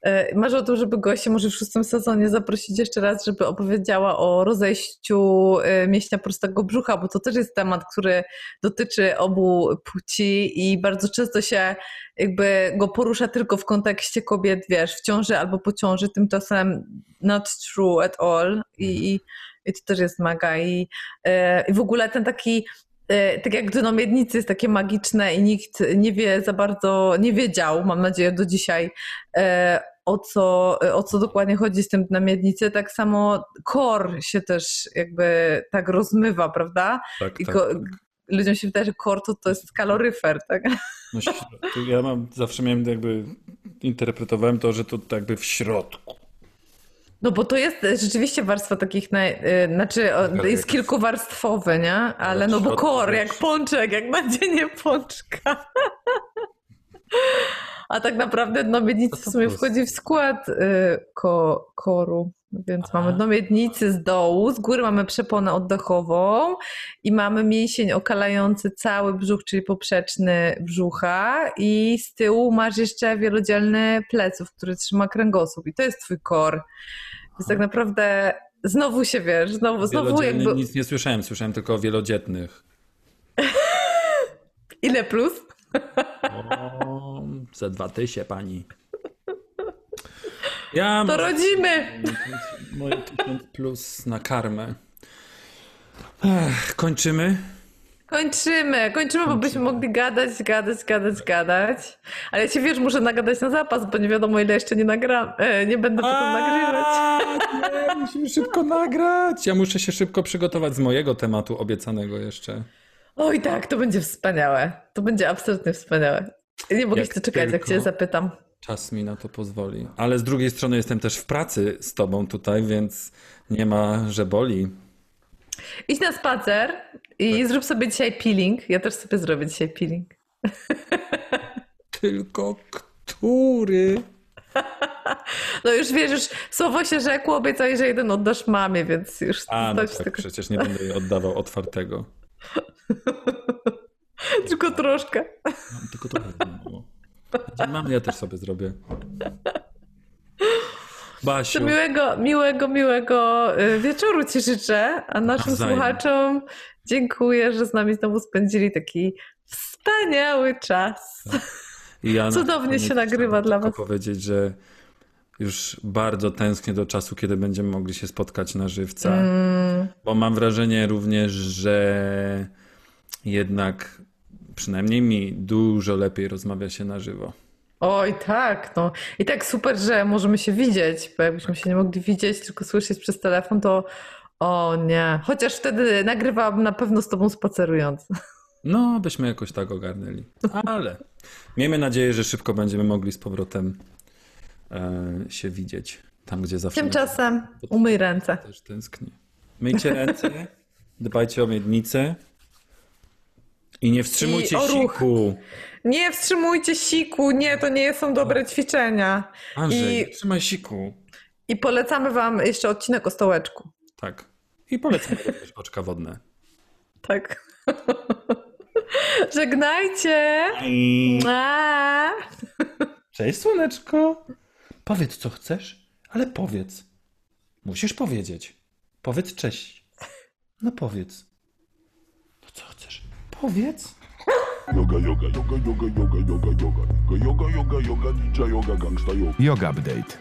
Y, Marzę o tym, żeby goście może w szóstym sezonie zaprosić jeszcze raz, żeby opowiedziała o rozejściu y, mięśnia prostego brzucha, bo to też jest temat, który dotyczy obu płci i bardzo często się jakby go porusza tylko w kontekście kobiet, wiesz, w ciąży albo po ciąży, tymczasem not true at all i, i, i to też jest maga i, e, i w ogóle ten taki e, tak jak dno miednicy jest takie magiczne i nikt nie wie za bardzo, nie wiedział, mam nadzieję do dzisiaj, e, o co, o co dokładnie chodzi z tym dnem miednicy, tak samo kor się też jakby tak rozmywa, prawda? Tak, I tak. ko- ludziom się wydaje, że kor to, to jest kaloryfer, tak? No, ja mam, zawsze miałem jakby, interpretowałem to, że to jakby w środku. No bo to jest rzeczywiście warstwa takich, naj, y, znaczy o, jest kilkuwarstwowy, nie? Ale no bo kor, jak pączek, jak nadzienie pączka. [LAUGHS] A tak naprawdę dno miednicy w sumie wchodzi w skład y, ko, koru. Więc A. mamy dno miednicy z dołu, z góry mamy przeponę oddechową i mamy mięsień okalający cały brzuch, czyli poprzeczny brzucha i z tyłu masz jeszcze wielodzielny pleców, który trzyma kręgosłup i to jest twój kor. Więc tak naprawdę znowu się wiesz, znowu, znowu jakby... nic nie słyszałem, słyszałem tylko o wielodzietnych. [LAUGHS] Ile plus? O, za dwa pani. Ja To rodzimy! Moje tysiąc plus na karmę. Ech, kończymy? Kończymy, kończymy, bo byśmy mogli gadać, gadać, gadać, gadać. Ale ja się wiesz, muszę nagadać na zapas, bo nie wiadomo ile jeszcze nie nagram, e, nie będę potem nagrywać. Nie, musimy szybko nagrać. Ja muszę się szybko przygotować z mojego tematu obiecanego jeszcze. Oj tak, to będzie wspaniałe. To będzie absolutnie wspaniałe. Nie mogę Jak się doczekać, jak tylko. cię zapytam. Czas mi na to pozwoli. Ale z drugiej strony jestem też w pracy z tobą tutaj, więc nie ma, że boli. Idź na spacer i Tak. zrób sobie dzisiaj peeling. Ja też sobie zrobię dzisiaj peeling. [LAUGHS] Tylko który? [LAUGHS] No już wiesz, już słowo się rzekło, obiecaj, że jeden oddasz mamie, więc już A, no tak, tylko, przecież nie będę jej oddawał otwartego. [LAUGHS] tylko troszkę. Mam tylko to mało. Mam, ja też sobie zrobię. Basiu, To miłego, miłego, miłego y, wieczoru ci życzę, a naszym Nawzajem. słuchaczom dziękuję, że z nami znowu spędzili taki wspaniały czas. ja cudownie się nagrywa dla was. powiedzieć, że już bardzo tęsknię do czasu, kiedy będziemy mogli się spotkać na żywca. Mm, Bo mam wrażenie również, że jednak przynajmniej mi dużo lepiej rozmawia się na żywo. oj, tak, no. I tak super, że możemy się widzieć, bo jakbyśmy się nie mogli widzieć, tylko słyszeć przez telefon, to o nie. Chociaż wtedy nagrywałabym na pewno z tobą spacerując. No, byśmy jakoś tak ogarnęli. Ale miejmy nadzieję, że szybko będziemy mogli z powrotem e, się widzieć. Tam, gdzie zawsze Tymczasem umyj ręce. też tęsknię. Myjcie ręce, dbajcie o miednicę i nie wstrzymujcie I o ruch. siku. Nie wstrzymujcie siku, nie, to nie są dobre ćwiczenia. Andrzej, I- I... trzymaj siku. I polecamy wam jeszcze odcinek o stołeczku. Tak. I polecam również [LAUGHS] oczka wodne. Tak. [LAUGHS] Żegnajcie! Cześć, słoneczko. Powiedz, co chcesz, ale powiedz. Musisz powiedzieć. Powiedz cześć. No powiedz. No co chcesz? Powiedz. Yoga, yoga, yoga, yoga, yoga, yoga, yoga, yoga, yoga, yoga, yoga, ninja yoga, gangsta yoga. Yoga Update.